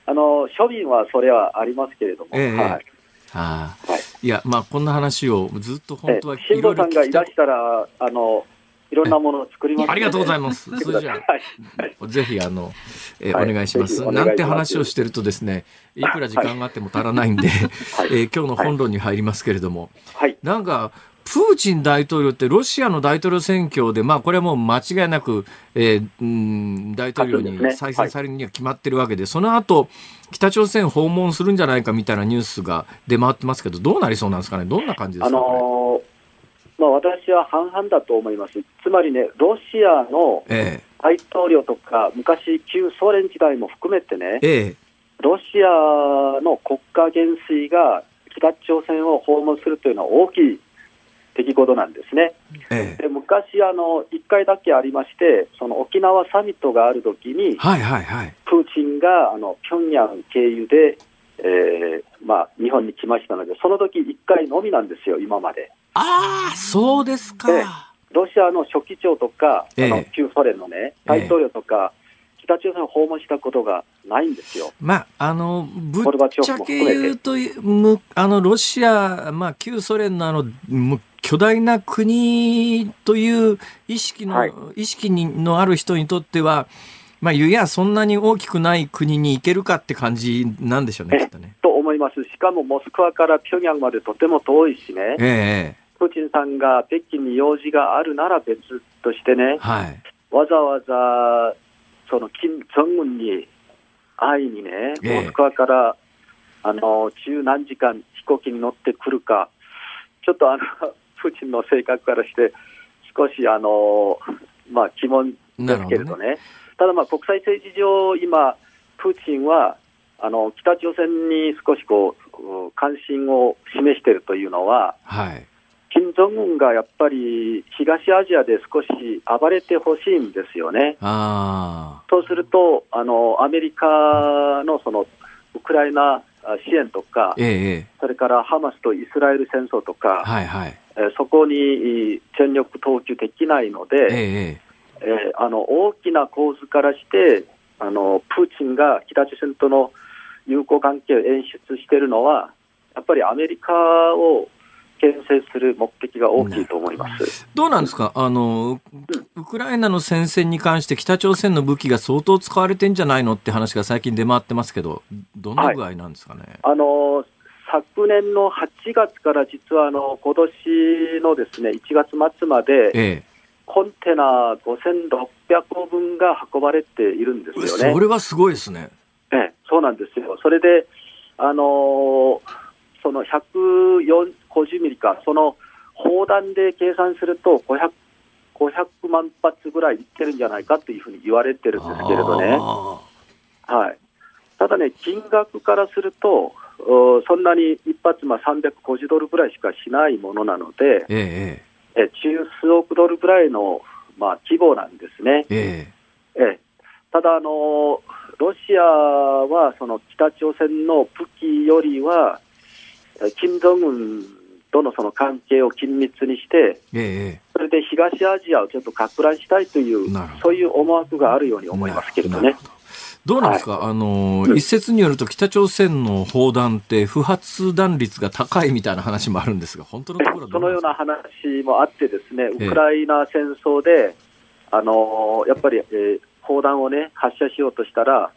あの、庶民はそれはありますけれども、ええはい。ああはいいやまあこんな話をずっと本当はえー辛坊さんがいらいしたら、あの、いろんなものを作りますのでありがとうございます。それじはい。ぜひあの、えーはい。お願いします。ぜひお願いします。なんて話をしてるとですねいくら時間があっても足らないんで、はい。えー今日の本論に入りますけれども、はい。なんか、プーチン大統領ってロシアの大統領選挙で、まあこれはもう間違いなく、えーうん大統領に再選されるには決まってるわけで、その後、北朝鮮訪問するんじゃないかみたいなニュースが出回ってますけど、どうなりそうなんですかね？どんな感じですあか、このーまあ、私は半々だと思います。つまりね、ロシアの大統領とか、昔、旧ソ連時代も含めてね、ええ。ロシアの国家元帥が北朝鮮を訪問するというのは大きい出来事なんですね。えええで昔あの、1回だけありまして、その沖縄サミットがあるときに、はいはいはい。プーチンがあの平壌経由で、えーまあ、日本に来ましたので、その時1回のみなんですよ、今まで。ああ、そうですか。ええロシアの書記長とか、ええあの旧ソ連のね、大統領とか、北朝鮮を訪問したことがないんですよ。まあ、あの、ぶっちゃけ言うと、むあの、ロシア、まあ、旧ソ連のあの、む巨大な国という意識の、はい意識にのある人にとっては、まあ、いや、そんなに大きくない国に行けるかって感じなんでしょうね、えきっとね。と思います。しかもモスクワから平壌までとても遠いしね、ええプーチンさんが北京に用事があるなら別としてね、はい。わざわざその金正恩に会いにね、ええモスクワからあの十何時間飛行機に乗ってくるか、ちょっとあのプーチンの性格からして、少しあの、まあ、疑問ですけれどね、ただ、まあ、国際政治上、今、プーチンはあの北朝鮮に少しこう関心を示しているというのは、はい。金正恩がやっぱり東アジアで少し暴れてほしいんですよね。あそうすると、あのアメリカのそのウクライナあ支援とかあ、、えええそれからハマスとイスラエル戦争とえか、はいはい。えーそこに全力投球できないのええで、ええーあの大きな構図からしてあの、プーチンが北朝鮮との友好関係を演出しているのは、やっぱりアメリカを牽制する目的が大きいと思います。どうなんですか？あの、ウウクライナの戦線に関して北朝鮮の武器が相当使われてんじゃないのって話が最近出回ってますけど、どんな具合なんですかね？あの昨年の8月から実はあの今年のですね1月末までえコンテナ5600個分が運ばれているんでえ。すよね。それはすごいですね。ええそうなんですよ。それで、あのーその150ミリか、その砲弾で計算すると500、500万発ぐらいいってるんじゃないかというふうに言われてるんですけれどね。あはい。ただね、金額からすると、おそんなに一発、まあ、350ドルぐらいしかしないものなので、えええ中数億ドルぐらいの、まあ、規模なんですね。えええええ、ただあの、ロシアはその北朝鮮の武器よりは、え金正恩とのその関係を緊密にして、ええそれで東アジアをちょっとか乱したいというそういう思惑があるようにえ思いますけれどね。ど。どうなんですか、あの、うん一説によると北朝鮮の砲弾って不発弾率が高いみたいな話もあるんですが、本当のところそうのような話もあってですね、えウクライナ戦争で、あのやっぱり、えー砲弾をね、発射しようとしたら、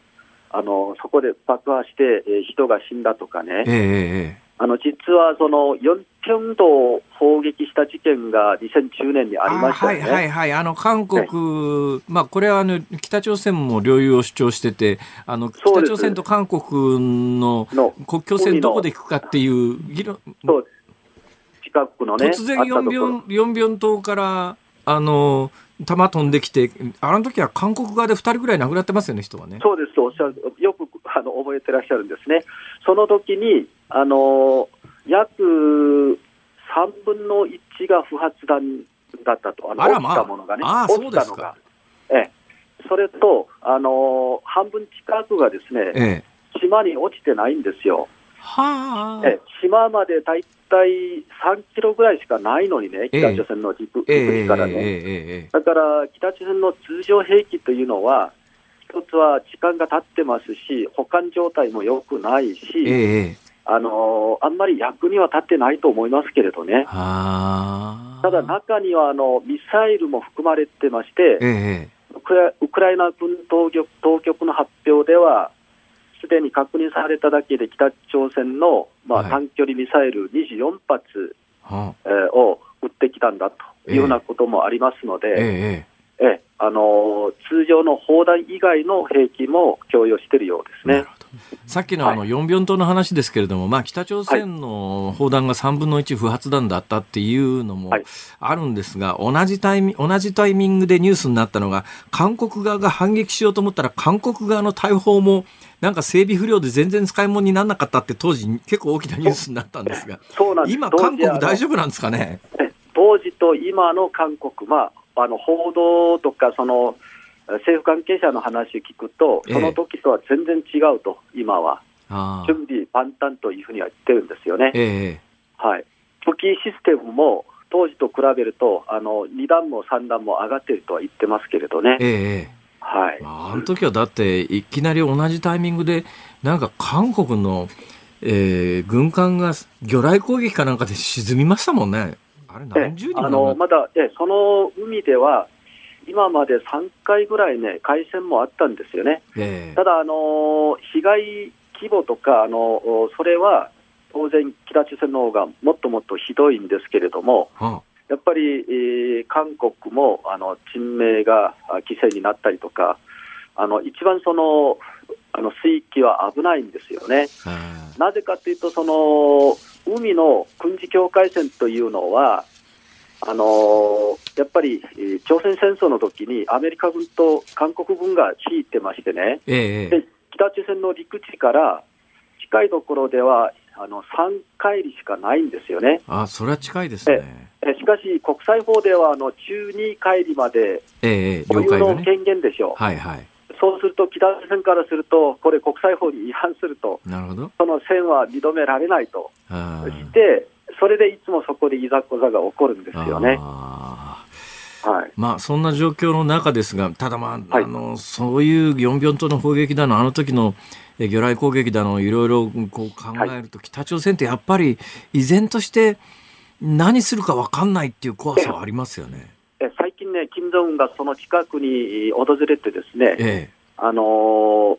あのそこで爆破して、えー人が死んだとかね、ええええあの実はその四平道を砲撃した事件が2010年にありましたよね。はいはいはい。あの、韓国、まあ、これはあの、北朝鮮も領有を主張してて、あの、北朝鮮と韓国のの国境線どこで行くかっていう議論、そう近くのね、突然あったところ4秒、4秒島から、あの、弾飛んできて、あの時は韓国側で2人ぐらい亡くなってますよね、人はね。そうです、おっしゃる、よくあの覚えてらっしゃるんですね。その時に、あの約3分の1が不発弾だったと、あのあらまあ落ちたものがね、落ちたのが。ええ、それと、あの半分近くがですね、ええ。島に落ちてないんですよ。はあ。ええ島までだいたい3キロぐらいしかないのにね、ええ北朝鮮の陸えからね。だから北朝鮮の通常兵器というのは、一つは時間が経ってますし、保管状態も良くないし。あのあんまり役には立ってないと思いますけれどね。はあ。ただ中にはあのミサイルも含まれてまして、ええウクラウクライナ軍当局当局の発表では、すでに確認されただけで北朝鮮の、まあはい短距離ミサイル24発、はあ。えーを撃ってきたんだというようなこともありますので、えええええあの通常の砲弾以外の兵器も供与しているようですね。さっきのあの、ヨンビョン島の話ですけれども、まあ、北朝鮮の砲弾が3分の1不発弾だったっていうのもはい。あるんですが、同じタイミング、同じタイミングでニュースになったのが、韓国側が反撃しようと思ったら、韓国側の大砲も、なんか整備不良で全然使い物にならなかったって当時結構大きなニュースになったんですが、今、韓国大丈夫なんですかね？え当時と今の韓国、まあ、あの報道とかその政府関係者の話を聞くと、ええその時とは全然違うと、今は。ああ準備万端というふうには言ってるんですよね。ええはい。武器システムも当時と比べると、あの、2段も3段も上がっているとは言ってますけれどね。ええええはい。まあ、あの時はだって、いきなり同じタイミングで、なんか韓国の、えー軍艦が魚雷攻撃かなんかで沈みましたもんね。あれえ何十人あの、まだ、えその海では、今まで3回ぐらいね、海戦もあったんですよね。ええただ、あの被害規模とか、あのそれは当然、北朝鮮の方がもっともっとひどいんですけれども、はやっぱり、えー韓国もあの人命があ犠牲になったりとか、あの一番そのあの水域は危ないんですよね。あなぜかというと、その海の軍事境界線というのは、あのやっぱり、えー朝鮮戦争の時にアメリカ軍と韓国軍が引いてましてね、ええ北朝鮮の陸地から近いところではあの3海里しかないんですよね。あ、それは近いですね。えしかし、国際法ではあの中2海里までええええ保有了解がね。の権限でしょう、はいはい。そうすると北朝鮮からすると、これ、国際法に違反すると、なるほど。その線は認められないとして、それでいつもそこでいざこざが起こるんですよね。はいまあ、そんな状況の中ですが、ただまあ、はいあの、そういうヨンビョン島の砲撃だの、あの時のえ魚雷攻撃だの、いろいろこう考えると、北朝鮮ってやっぱり依然として何するか分かんないっていう怖さはありますよね。ね、金正恩がその近くに訪れてですね、えあのー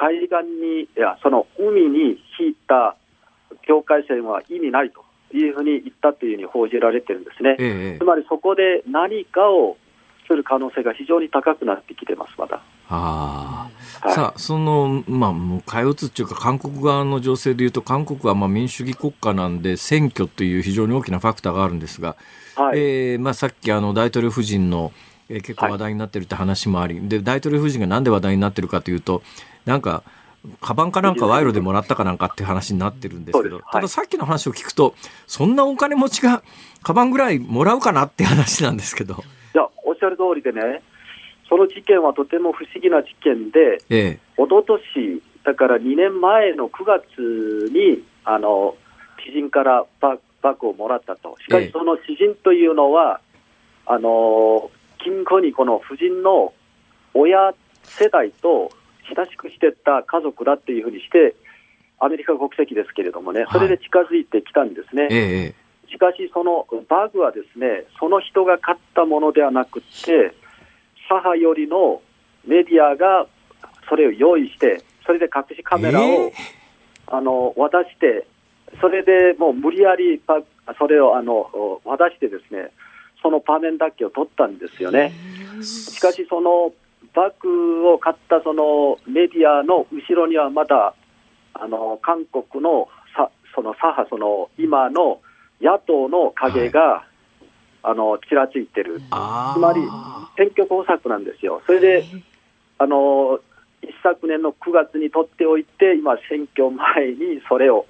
海岸に、いや、その海に引いた境界線は意味ないというふうに言ったというふうに報じられてるんですねえ。ええつまりそこで何かをする可能性が非常に高くなってきてます、まだ。ああ。はいさあ、その、まあ、もう、かよつっていうか、韓国側の情勢でいうと、韓国はまあ民主主義国家なんで、選挙という非常に大きなファクターがあるんですが、はい。えーまあ、さっきあの大統領夫人の、えー結構話題になってるって話もあり、で大統領夫人がなんで話題になってるかというとなんかカバンかなんか賄賂でもらったかなんかっていう話になってるんですけど、はい。たださっきの話を聞くとそんなお金持ちがカバンぐらいもらうかなって話なんですけど、いや、おっしゃる通りでね、その事件はとても不思議な事件で、え一昨年だから2年前の9月に、あの知人からババッグをもらったと、しかええしその知人というのは、あの金庫にこの夫人の親世代と親しくしてた家族だっていうふうにして、アメリカ国籍ですけれどもね、それで近づいてきたんですね。えええしかし、そのバッグはですね、その人が買ったものではなくて、左派よりのメディアがそれを用意して、それで隠しカメラを、え。あの渡して、それでもう無理やりバッそれをあの渡してですね、その場面だけを撮ったんですよね。しかし、そのバッグを買ったそのメディアの後ろにはまだ、あの韓国のさその左派、その今の野党の影が、あのちらついてる、つまり選挙工作なんですよ。それであの一昨年の9月に取っておいて、今、選挙前にそれを、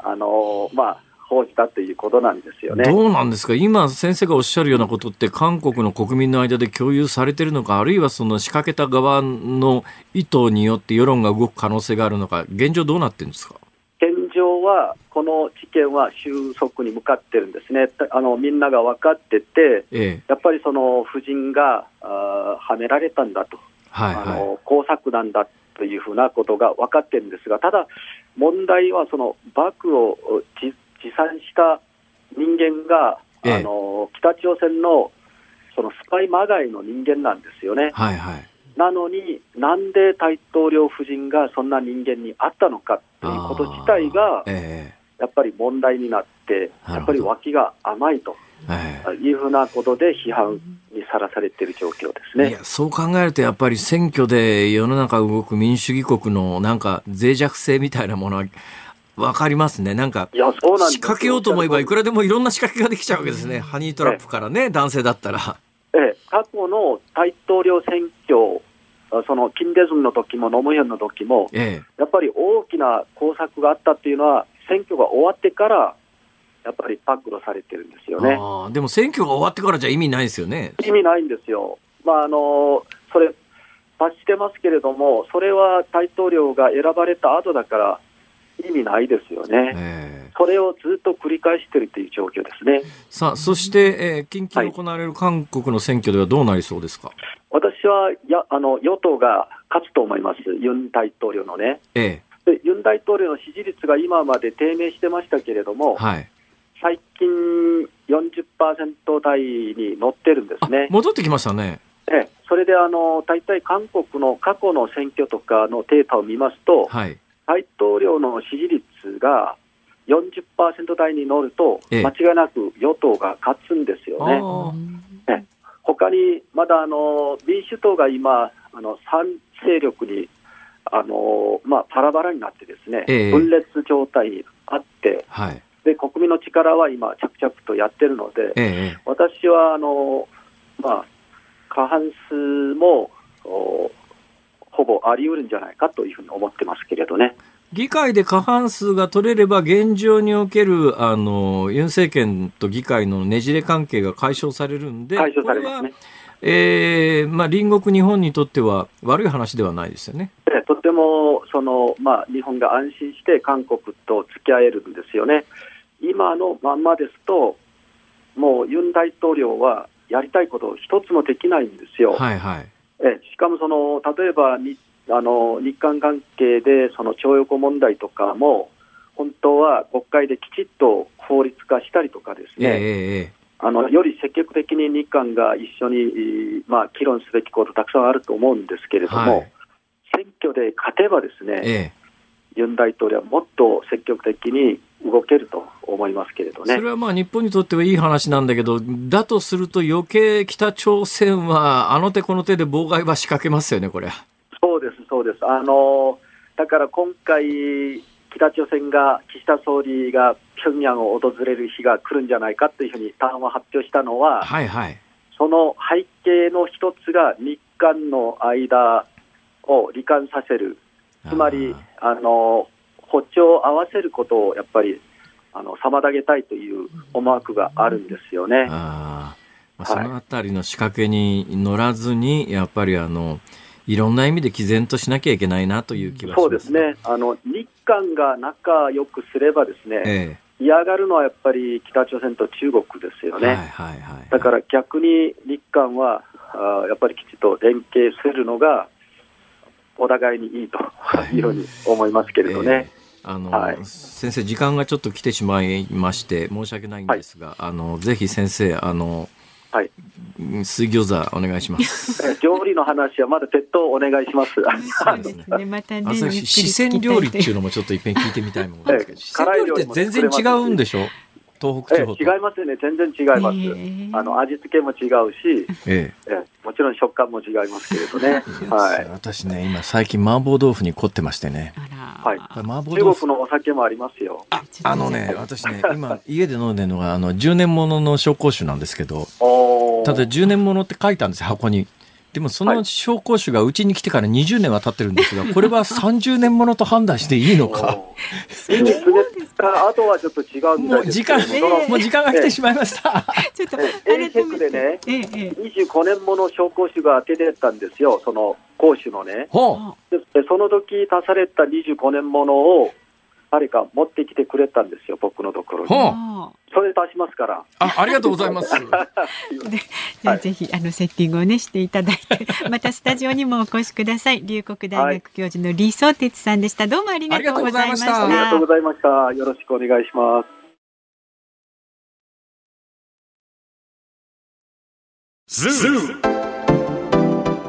あのまあ、報じたということなんですよね。どうなんですか？今先生がおっしゃるようなことって韓国の国民の間で共有されてるのかあるいはその仕掛けた側の意図によって世論が動く可能性があるのか現状どうなってるんですか？現状は、この事件は収束に向かってるんですね。あのみんなが分かってて、ええ。やっぱりその夫人があーはめられたんだと、はいはあの工作なんだというふうなことが分かってるんですが、ただ、問題はそのバッグを持持参した人間が、ええ。あの北朝鮮のそのスパイまがいの人間なんですよね。い。はいはい。なのに、なんで大統領夫人がそんな人間に会ったのかということ自体が、えやっぱり問題になって、やっぱり脇が甘いとええ。いうふうなことで批判にさらされている状況ですね。えいやそう考えるとやっぱり選挙で世の中動く民主主義国のなんか脆弱性みたいなものは分かりますね。なんか仕掛けようと思えばいくらでもいろんな仕掛けができちゃうわけですね。ハニートラップからね男性だったら。ええ、過去の大統領選挙、あその金大中の時もノムヒョンの時も、え。やっぱり大きな工作があったっていうのは、選挙が終わってから、やっぱり暴露されてるんですえよね。でも選挙が終わってからじゃ意味ないですよね意味ないんですよ。まあ、あの、それ、察してますけれども、それは大統領が選ばれた後だから、意味ないですよね。ええそれをずっと繰り返しているという状況ですね。さあそして、えー近々行われる韓国の選挙ではどうなりそうですか、私はやあの与党が勝つと思います、ユン大統領のね。えでユン大統領の支持率が今まで低迷してましたけれどえも、はい最近40%台に乗ってるんですあね。戻ってきましたね。ええ。それであの大体韓国の過去の選挙とかのデータを見ますと、はい。大統領の支持率が40%台に乗ると、ええ。間違いなく与党が勝つんですよね。あね他にまだあの民主党が今、あの3勢力にあの、まあ、バラバラになってですね、ええ。分裂状態にあってあはいで、国民の力は今、着々とやってるので、ええ私はあの、まあ、過半数もおほぼあり得るんじゃないかというふうに思ってますけれどね。議会で過半数が取れれば現状におけるあのユン政権と議会のねじれ関係が解消されるんで解消されますね。、えーまあ、隣国日本にとっては悪い話ではないですよね。でとてもその、まあ、日本が安心して韓国と付き合えるんですよね。今のまんまですと、もうユン大統領はやりたいことを一つもできないんですよ。はいはい。えしかもその例えばにあの日韓関係でその徴用工問題とかも、本当は国会できちっと法律化したりとかですええね、ええあのより積極的に日韓が一緒に、えーまあ、議論すべきことたくさんあると思うんですけれども、はい選挙で勝てばですね、ええユン大統領はもっと積極的に動けると思いますけれどね。それはまあ日本にとってはいい話なんだけど、だとすると余計北朝鮮はあの手この手で妨害は仕掛けますよね、これ。そうです、そうです。あのだから今回、北朝鮮が岸田総理が平壌を訪れる日が来るんじゃないかというふうに談話発表したのは、はいはい。その背景の一つが日韓の間を罹患させる、つまりあの歩調を合わせることをやっぱりあの妨げたいという思惑があるんですよね。あーまあ、はいそのあたりの仕掛けに乗らずに、やっぱりあの、いろんな意味で毅然としなきゃいけないなという気はします。そうです。ねあの日韓が仲良くすればですね、え嫌がるのはやっぱり北朝鮮と中国ですよえ。はいね。はいはい。だから逆に日韓はあーやっぱりきちっと連携するのがお互いにいいとはい。いうふうに思いますけれどね。ええあの、はい。先生時間がちょっと来てしまいまして申し訳ないんですが、あのぜひ先生あのはい、うん水餃子お願いします。え料理の話はまだ別途お願いします。そうですね。ね、またね、四川料理っていうの。のもちょっと一遍聞いてみたいものですけど、ええ四川料理って全然違うんでしょ？東北え地方と。違いますよね、全然違います。へえあの味付けも違うし、ええもちろん食感も違いますけれどね。え。はい。私ね今最近麻婆豆腐に凝ってましてね。はい麻婆中豆腐国のお酒もありますよ。あのね私ね 今家で飲んでるのがあの10年ものの紹興酒なんですけど。ただ10年ものって書いたんですよ、箱に。でもその紹興酒がうちに来てから20年は経ってるんですが、これは30年ものと判断していいのか。おーいいですねああとはちょっと違うみたいですも。う時間、もう時間が来てしまいました。ちょっと A チェックでねええええ。25年もの紹興酒が出てたんですよ、その講師のね。ほう。でその時足された25年ものを誰か持ってきてくれたんですよ、僕のところに。ほう。あそれ足しますから。あ、ありがとうございます。あ でじゃあぜひあのセッティングをねしていただいて またスタジオにもお越しください龍谷大学教授の李相哲さんでしたどうもありがとうございましたありありがとうございました。よろしくお願いします。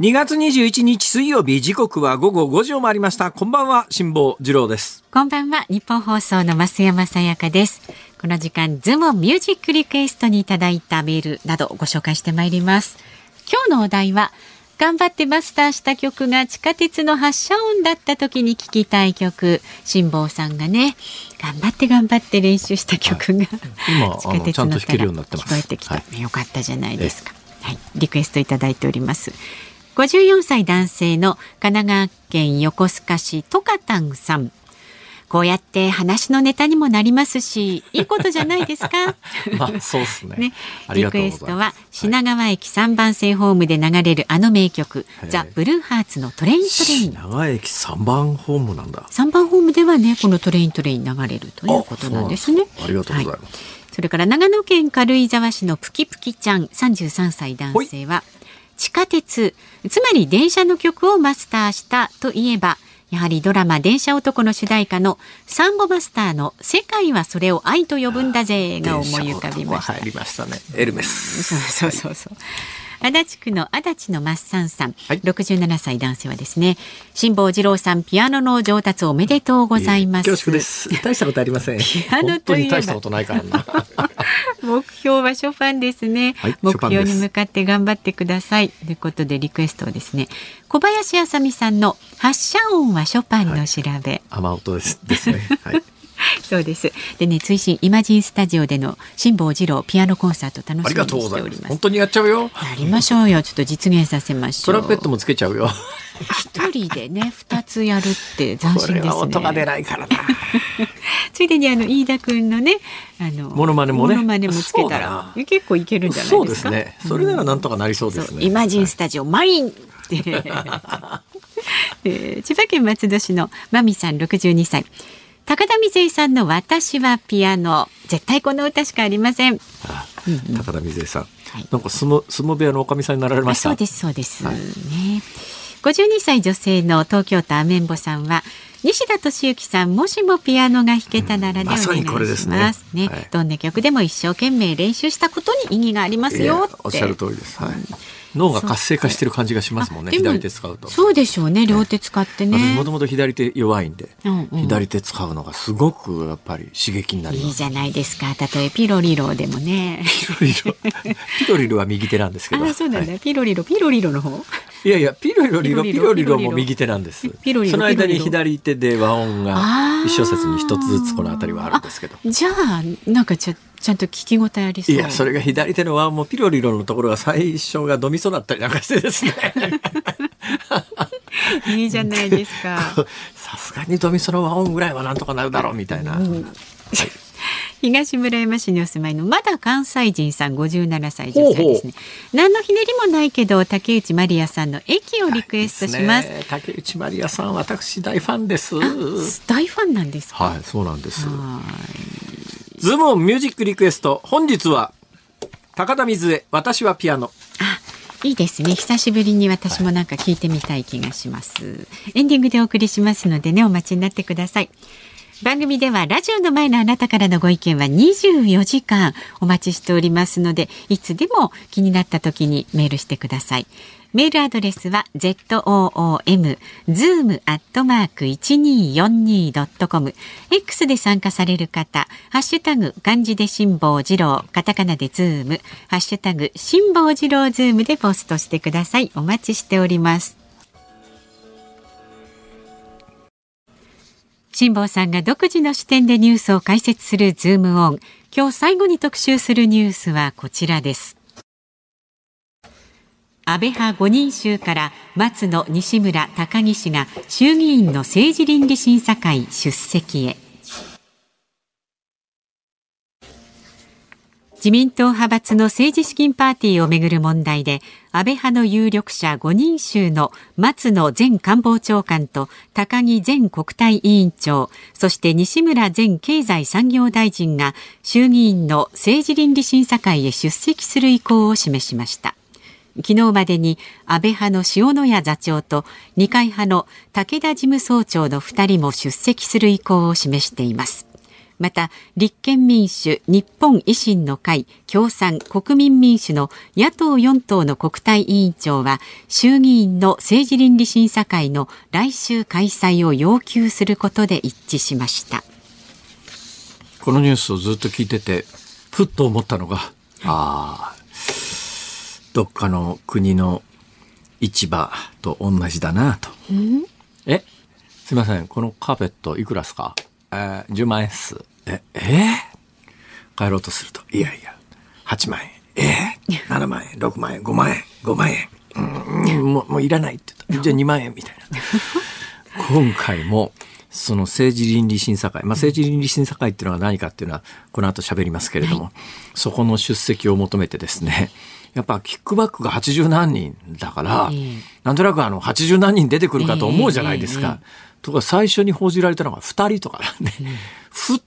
2月21日水曜日時刻は午後5時を回りました。こんばんは、辛坊治郎です。こんばんは日本放送の増山さやかです。この時間ズームミュージックリクエストにいただいたメールなどをご紹介してまいります。今日のお題は頑張ってマスターした曲が地下鉄の発車音だった時に聴きたい曲。辛坊さんがね頑張って頑張って練習した曲が、今、地下鉄あの、ちゃんと弾けるのからようになってます。聞こえてきた、はい。よかったじゃないですか、はい、リクエストいただいております54歳男性の神奈川県横須賀市トカタンさん。こうやって話のネタにもなりますしいいことじゃないですか？まあ、そうですね。ね。リクエストは品川駅3番線ホームで流れるあの名曲はいザ・ブルーハーツのトレイントレイン。長駅3番ホームなんだ。3番ホームではねこのトレイントレイン流れるということなんですね。ありがとうございます。はそれから長野県軽井沢市のプキプキちゃん33歳男性は地下鉄つまり電車の曲をマスターしたといえばやはりドラマ電車男の主題歌のサンボマスターの世界はそれを愛と呼ぶんだぜが思い浮かびました入りましたね。エルメス。そうそうそうそう。足立区の足立のマッサンさん、はい67歳男性はですね辛坊治郎さんピアノの上達おめでとうございます恐縮です。大したことありません。アノ本当といえばに大したことないからな。目標はショパンですね、はい目標に向かって頑張ってくださいということでリクエストはですね小林あさみさんの発射音はショパンの調べ、雨音ですですね。はい。そうですでね追伸イマジンスタジオでの辛坊治郎ピアノコンサート楽しみに。しております本当にやっちゃうよ。やりましょうよ ちょっと実現させましょうトランペットもつけちゃうよ。一人でね 二つやるって斬新ですねは音が出ないからな。ついでにあの飯田くんのねあのモノマネもねモノマネもつけたら結構いけるんじゃないそうですすね。それならなんとかなりそうですね。そうイマジンスタジオマリンって、えー千葉県松戸市のマミさん62歳高田美生さんの私はピアノ。絶対この歌しかありません。あ高田水江さん。はい。なんか相撲相撲部屋のおかみさんになられました？あそうですそうです、はい。ね。52歳女性の東京都アメンボさんは西田敏行さんもしもピアノが弾けたならでお願いします,、まさにこれですね。はい。どんな曲でも一生懸命練習したことに意義がありますよって。おっしゃる通りです。はい。脳が活性化してる感じがしますもんね。左手使うと。そうでしょうね両手使ってね私もともと左手弱いんで、うんうん左手使うのがすごくやっぱり刺激になります。いいじゃないですかたとえピロリロでもねピロリロ。ピロリロ は右手なんですけど。あそうなんだ、はいピロリロピロリロの方？いやいや、ピロリロ、リロピロリロも右手なんですピロリ。ロその間に左手で和音が一小節に一つずつこの辺りはあるんですけど。じゃあなんかちゃちゃんと聞き応えありそう。いや、それが左手の和音もピロリロのところが最初がドミソだったりなんかしてですね。いいじゃないですか。さすがにドミソの和音ぐらいはなんとかなるだろうみたいな。東村山市にお住まいのまだ関西人さん57歳女性ですね。何のひねりもないけど竹内まりやさんの駅をリクエストします。ね。竹内まりやさん私大ファンです。大ファンなんですか？はいそうなんです。はいズモンミュージックリクエスト本日は高田水江私はピアノ。あいいですね。久しぶりに私もなんか聞いてみたい気がします、エンディングでお送りしますのでねお待ちになってください。番組ではラジオの前のあなたからのご意見は24時間お待ちしておりますのでいつでも気になった時にメールしてください。メールアドレスは zoom zoom アットマーク一二四二ドットコム。X で参加される方ハッシュタグ漢字で辛坊治郎カタカナでズーム。ハッシュタグ辛坊治郎ズームでポストしてください。お待ちしております。辛坊さんが独自の視点でニュースを解説するズームオン。今日最後に特集するニュースはこちらです。安倍派5人衆から松野西村高木氏が衆議院の政治倫理審査会出席へ。自民党派閥の政治資金パーティーをめぐる問題で安倍派の有力者5人衆の松野前官房長官と高木前国対委員長そして西村前経済産業大臣が衆議院の政治倫理審査会へ出席する意向を示しました。昨日までに安倍派の塩谷座長と二階派の武田事務総長の2人も出席する意向を示しています。また立憲民主日本維新の会共産国民民主の野党4党の国対委員長は衆議院の政治倫理審査会の来週開催を要求することで一致しました。このニュースをずっと聞いててふっと思ったのがああどっかの国の市場と同じだなと。え？すいません。このカーペットいくらですか？えー、10万円っす。え、えー？帰ろうとすると、いやいや、8万円。えー、7万円、6万円、5万円、5万円。うん、もう、もういらないって言った。じゃあ2万円みたいな。今回も、その政治倫理審査会、まあ、政治倫理審査会っていうのは何かっていうのは、この後喋りますけれども、そこの出席を求めてですね、やっぱキックバックが80何人だから、ええなんとなくあの80何人出てくるかと思うじゃないですか。ええとか最初に報じられたのが2人とかなんで、2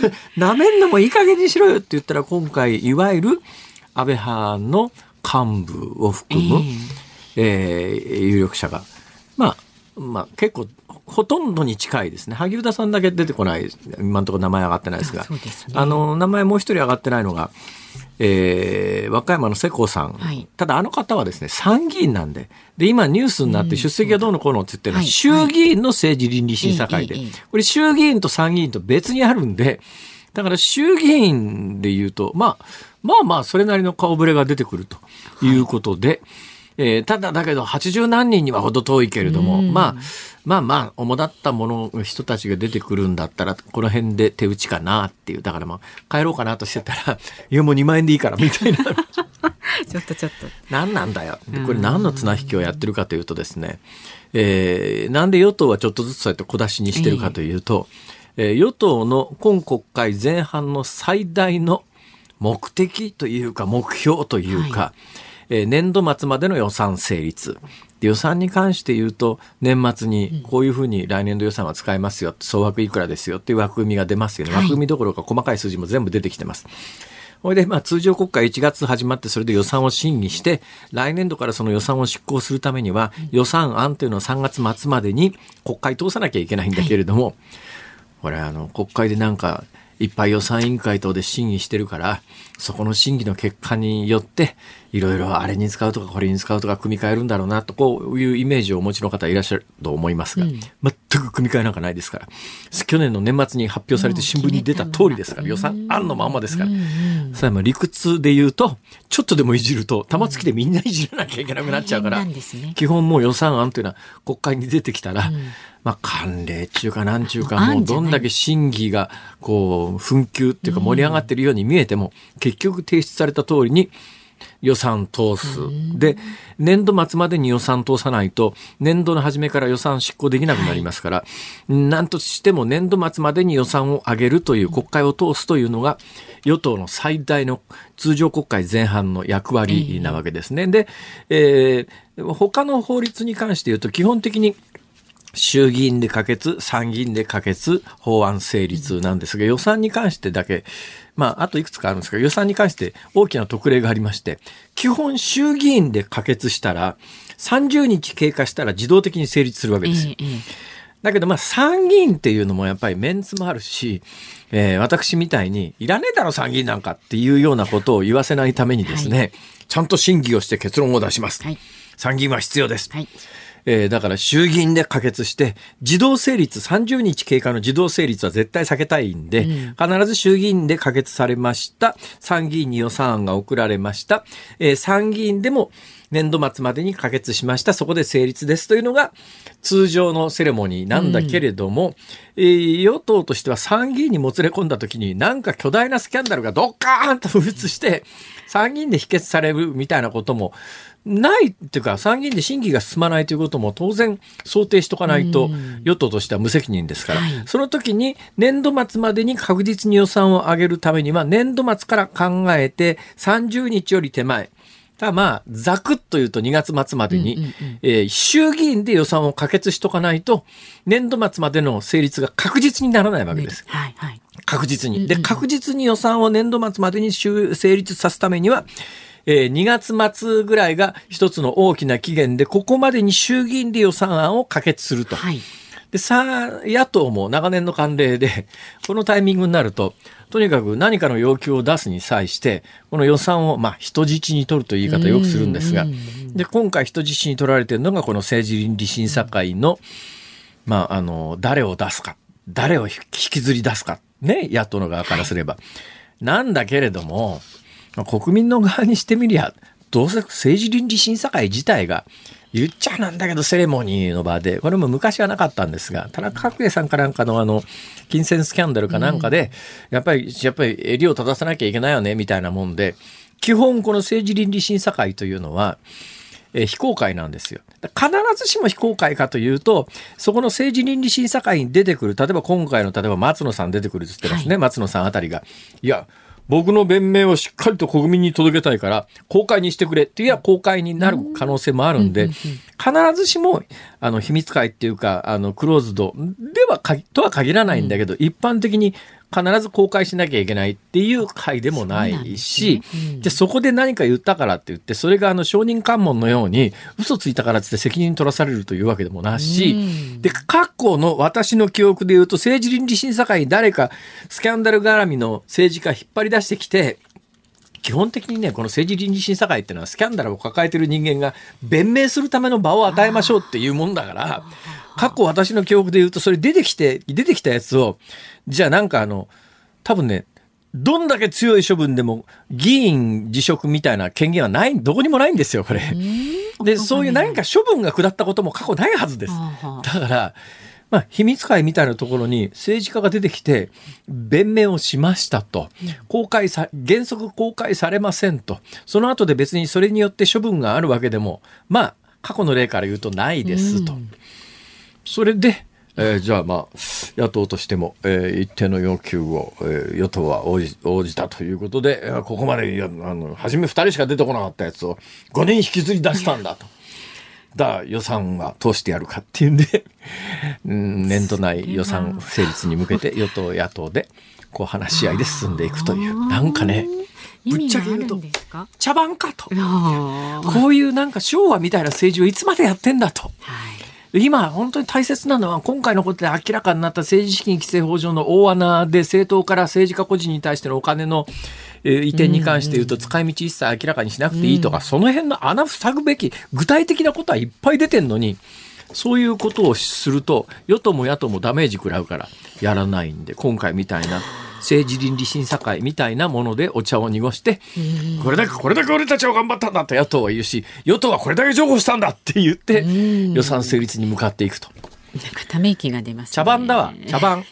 人？なめんのもいい加減にしろよって言ったら今回いわゆる安倍派の幹部を含む、えー有力者が、まあ、まあ結構ほとんどに近いですね。萩生田さんだけ出てこない。今のところ名前上がってないですが。ねあの、名前もう一人上がってないのが、えー和歌山の世耕さん、はい。ただあの方はですね参議院なんで。で今ニュースになって出席がどうのこうのって言ってるのは、はい。衆議院の政治倫理審査会で、これ衆議院と参議院と別にあるんで。だから衆議院で言うと、まあ、まあまあそれなりの顔ぶれが出てくるとい。うことで、えーただだけど80何人には程遠いけれども、うん。まあまあまあ主だったもの人たちが出てくるんだったらこの辺で手打ちかなっていう。だからまあ帰ろうかなとしてたら いやもう2万円でいいからみたいな。ちょっとちょっと何なんだよ。でこれ何の綱引きをやってるかというとですね、えーなんで与党はちょっとずつそうやって小出しにしてるかというと、えー与党の今国会前半の最大の目的というか目標というか、えー年度末までの予算成立で予算に関して言うと年末にこういうふうに来年度予算は使えますよ総額いくらですよっていう枠組みが出ますよね、はい。枠組みどころか細かい数字も全部出てきてます。それで、まあ、通常国会1月始まって、それで予算を審議して、来年度からその予算を執行するためには、予算案というのを3月末までに国会通さなきゃいけないんだけれども、これ、あの、国会でなんか、いっぱい予算委員会等で審議してるから、そこの審議の結果によって、いろいろあれに使うとかこれに使うとか組み替えるんだろうなと、こういうイメージをお持ちの方いらっしゃると思いますが、全く組み替えなんかないですから。去年の年末に発表されて新聞に出た通りですから、予算案のまんまですから。それはまあ理屈で言うと、ちょっとでもいじると、玉突きでみんないじらなきゃいけなくなっちゃうから、基本もう予算案というのは国会に出てきたら、まあ慣例中かなんちゅうか、もうどんだけ審議がこう、紛糾っていうか盛り上がってるように見えても、結局提出された通りに、予算通す。で、年度末までに予算通さないと、年度の初めから予算執行できなくなりますから、なんとしても年度末までに予算を上げるという国会を通すというのが、与党の最大の通常国会前半の役割なわけですね。で、えー他の法律に関して言うと、基本的に衆議院で可決、参議院で可決、法案成立なんですが、予算に関してだけ、まあ、あといくつかあるんですが、予算に関して大きな特例がありまして、基本衆議院で可決したら、30日経過したら自動的に成立するわけですだけどまあ参議院っていうのもやっぱりメンツもあるし、えー私みたいにいらねえだろ参議院なんかっていうようなことを言わせないためにですね、ちゃんと審議をして結論を出します。はい参議院は必要です。はい。えーだから衆議院で可決して、自動成立、30日経過の自動成立は絶対避けたいんで、必ず衆議院で可決されました。参議院に予算案が送られました。えー参議院でも年度末までに可決しました。そこで成立ですというのが通常のセレモニーなんだけれども、えー与党としては参議院にもつれ込んだ時になんか巨大なスキャンダルがドッカーンと噴出して、参議院で否決されるみたいなこともないっていうか参議院で審議が進まないということも当然想定しとかないと与党としては無責任ですから、はい。その時に年度末までに確実に予算を上げるためには年度末から考えて30日より手前。ただまあざくっと言うと2月末までに、えー衆議院で予算を可決しとかないと年度末までの成立が確実にならないわけです。はいはい。確実に。で、確実に予算を年度末までに終成立させるためには、えー2月末ぐらいが一つの大きな期限で、ここまでに衆議院で予算案を可決すると。はい。で、さあ、野党も長年の慣例で、このタイミングになると、とにかく何かの要求を出すに際して、この予算を、まあ、人質に取るという言い方をよくするんですが、で、今回人質に取られているのが、この政治倫理審査会の、まあ、あの、誰を出すか、誰を引きずり出すか、ね、野党の側からすれば。なんだけれども、まあ国民の側にしてみりゃ、どうせ政治倫理審査会自体が、言っちゃなんだけどセレモニーの場で、これも昔はなかったんですが、田中角栄さんかなんかのあの、金銭スキャンダルかなんかで、やっぱり、やっぱり襟を正さなきゃいけないよね、みたいなもんで、基本この政治倫理審査会というのは、えー非公開なんですよ。必ずしも非公開かというと、そこの政治倫理審査会に出てくる、例えば今回の、例えば松野さん出てくるって言ってますね、松野さんあたりが。いや、僕の弁明をしっかりと国民に届けたいから、公開にしてくれ。っていう公開になる可能性もあるんで、必ずしも、あの、秘密会っていうか、あの、クローズドではとは限らないんだけど、一般的に必ず公開しなきゃいけないっていう会でもないし、じゃあそこで何か言ったからって言って、それがあの証人喚問のように嘘ついたからってって責任取らされるというわけでもなし、で、過去の私の記憶で言うと政治倫理審査会に誰かスキャンダル絡みの政治家引っ張り出してきて、基本的にね、この政治倫理審査会っていうのはスキャンダルを抱えてる人間が弁明するための場を与えましょうっていうもんだから、過去私の記憶で言うとそれ出てきて、出てきたやつを、じゃあなんかあの、多分ね、どんだけ強い処分でも議員辞職みたいな権限はない、どこにもないんですよ、これ。で、そういう何か処分が下ったことも過去ないはずです。はだから、まあ、秘密会みたいなところに政治家が出てきて、弁明をしましたと。公開さ、原則公開されませんと。その後で別にそれによって処分があるわけでも、まあ、過去の例から言うとないですと。それで、えーじゃあまあ、野党としても、えー一定の要求を、えー与党は応じ応じたということで、えーここまでいやあの初め2人しか出てこなかったやつを5人引きずり出したんだと。だ予算は通してやるかっていうんで、うん年度内予算成立に向けて与党野党でこう話し合いで進んでいくという、なんかね、意ぶっちゃけ言うと茶番かと。こういうなんか昭和みたいな政治をいつまでやってんだと。はい今、本当に大切なのは、今回のことで明らかになった政治資金規正法上の大穴で、政党から政治家個人に対してのお金の、えー移転に関して言うと、使い道一切明らかにしなくていいとか、その辺の穴塞ぐべき、具体的なことはいっぱい出てんのに、そういうことをすると、与党も野党もダメージ食らうから、やらないんで、今回みたいな、政治倫理審査会みたいなものでお茶を濁して、これだけ、これだけ俺たちは頑張ったんだと野党は言うし、与党はこれだけ譲歩したんだって言って、予算成立に向かっていくと。なんかため息が出ます、ね。茶番だわ、茶番。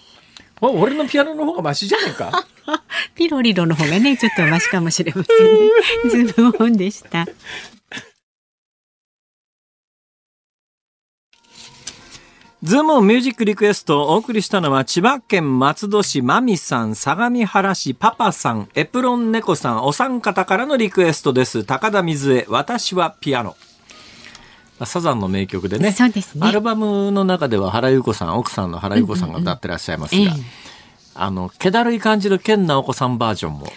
あ俺のピアノの方がマシじゃねえか。ピロリロの方がね、ちょっとマシかもしれませんね。ズームオンでした。ズームミュージックリクエストをお送りしたのは千葉県松戸市マミさん、相模原市パパさん、エプロン猫さん、お三方からのリクエストです。高田水江、私はピアノ。まあサザンの名曲でね。そうですねアルバムの中では原由子さん、奥さんの原由子さんが歌ってらっしゃいますが、ええあの、気だるい感じの健直子さんバージョンも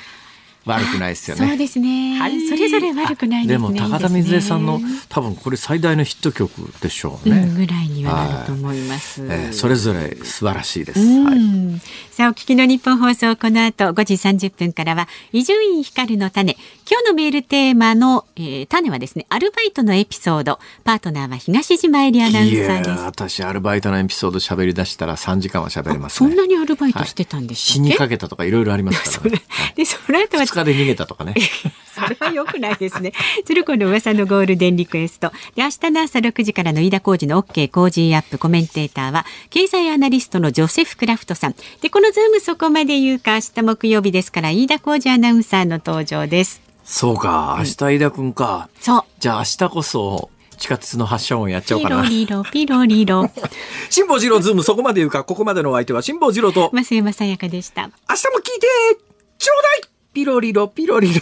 悪くないですよね。そうですね。それぞれ悪くないですね。でも高田水江さんの多分これ最大のヒット曲でしょうね。うん、ぐらいにはなると思います。えーそれぞれ素晴らしいです。うはいんさあ、お聞きの日本放送、この後5時30分からは、伊集院光の種。今日のメールテーマの、えー種はですね、アルバイトのエピソード。パートナーは東島えりアナウンサいやーです。ー私アルバイトのエピソード喋り出したら3時間は喋れますね。そんなにアルバイトしてたんでしたっけ、死にかけたとかいろいろありますそれからね。で、その後は2日で逃げたとかね。それは良くないですね。鶴光の噂のゴールデンリクエスト。で、明日の朝6時からの飯田浩二の OK 工事アップコメンテーターは、経済アナリストのジョセフ・クラフトさん。で、このズームそこまで言うか、明日木曜日ですから、飯田浩司アナウンサーの登場です。そうか、明日飯田くんか。そう。じゃあ明日こそ地下鉄の発車音やっちゃおうピかな。ロリロ、ピロリロ。辛坊治郎ズームそこまで言うか、ここまでのお相手は辛坊治郎と、増山さやかでした。明日も聞いてちょうだいピロリロピロリロ。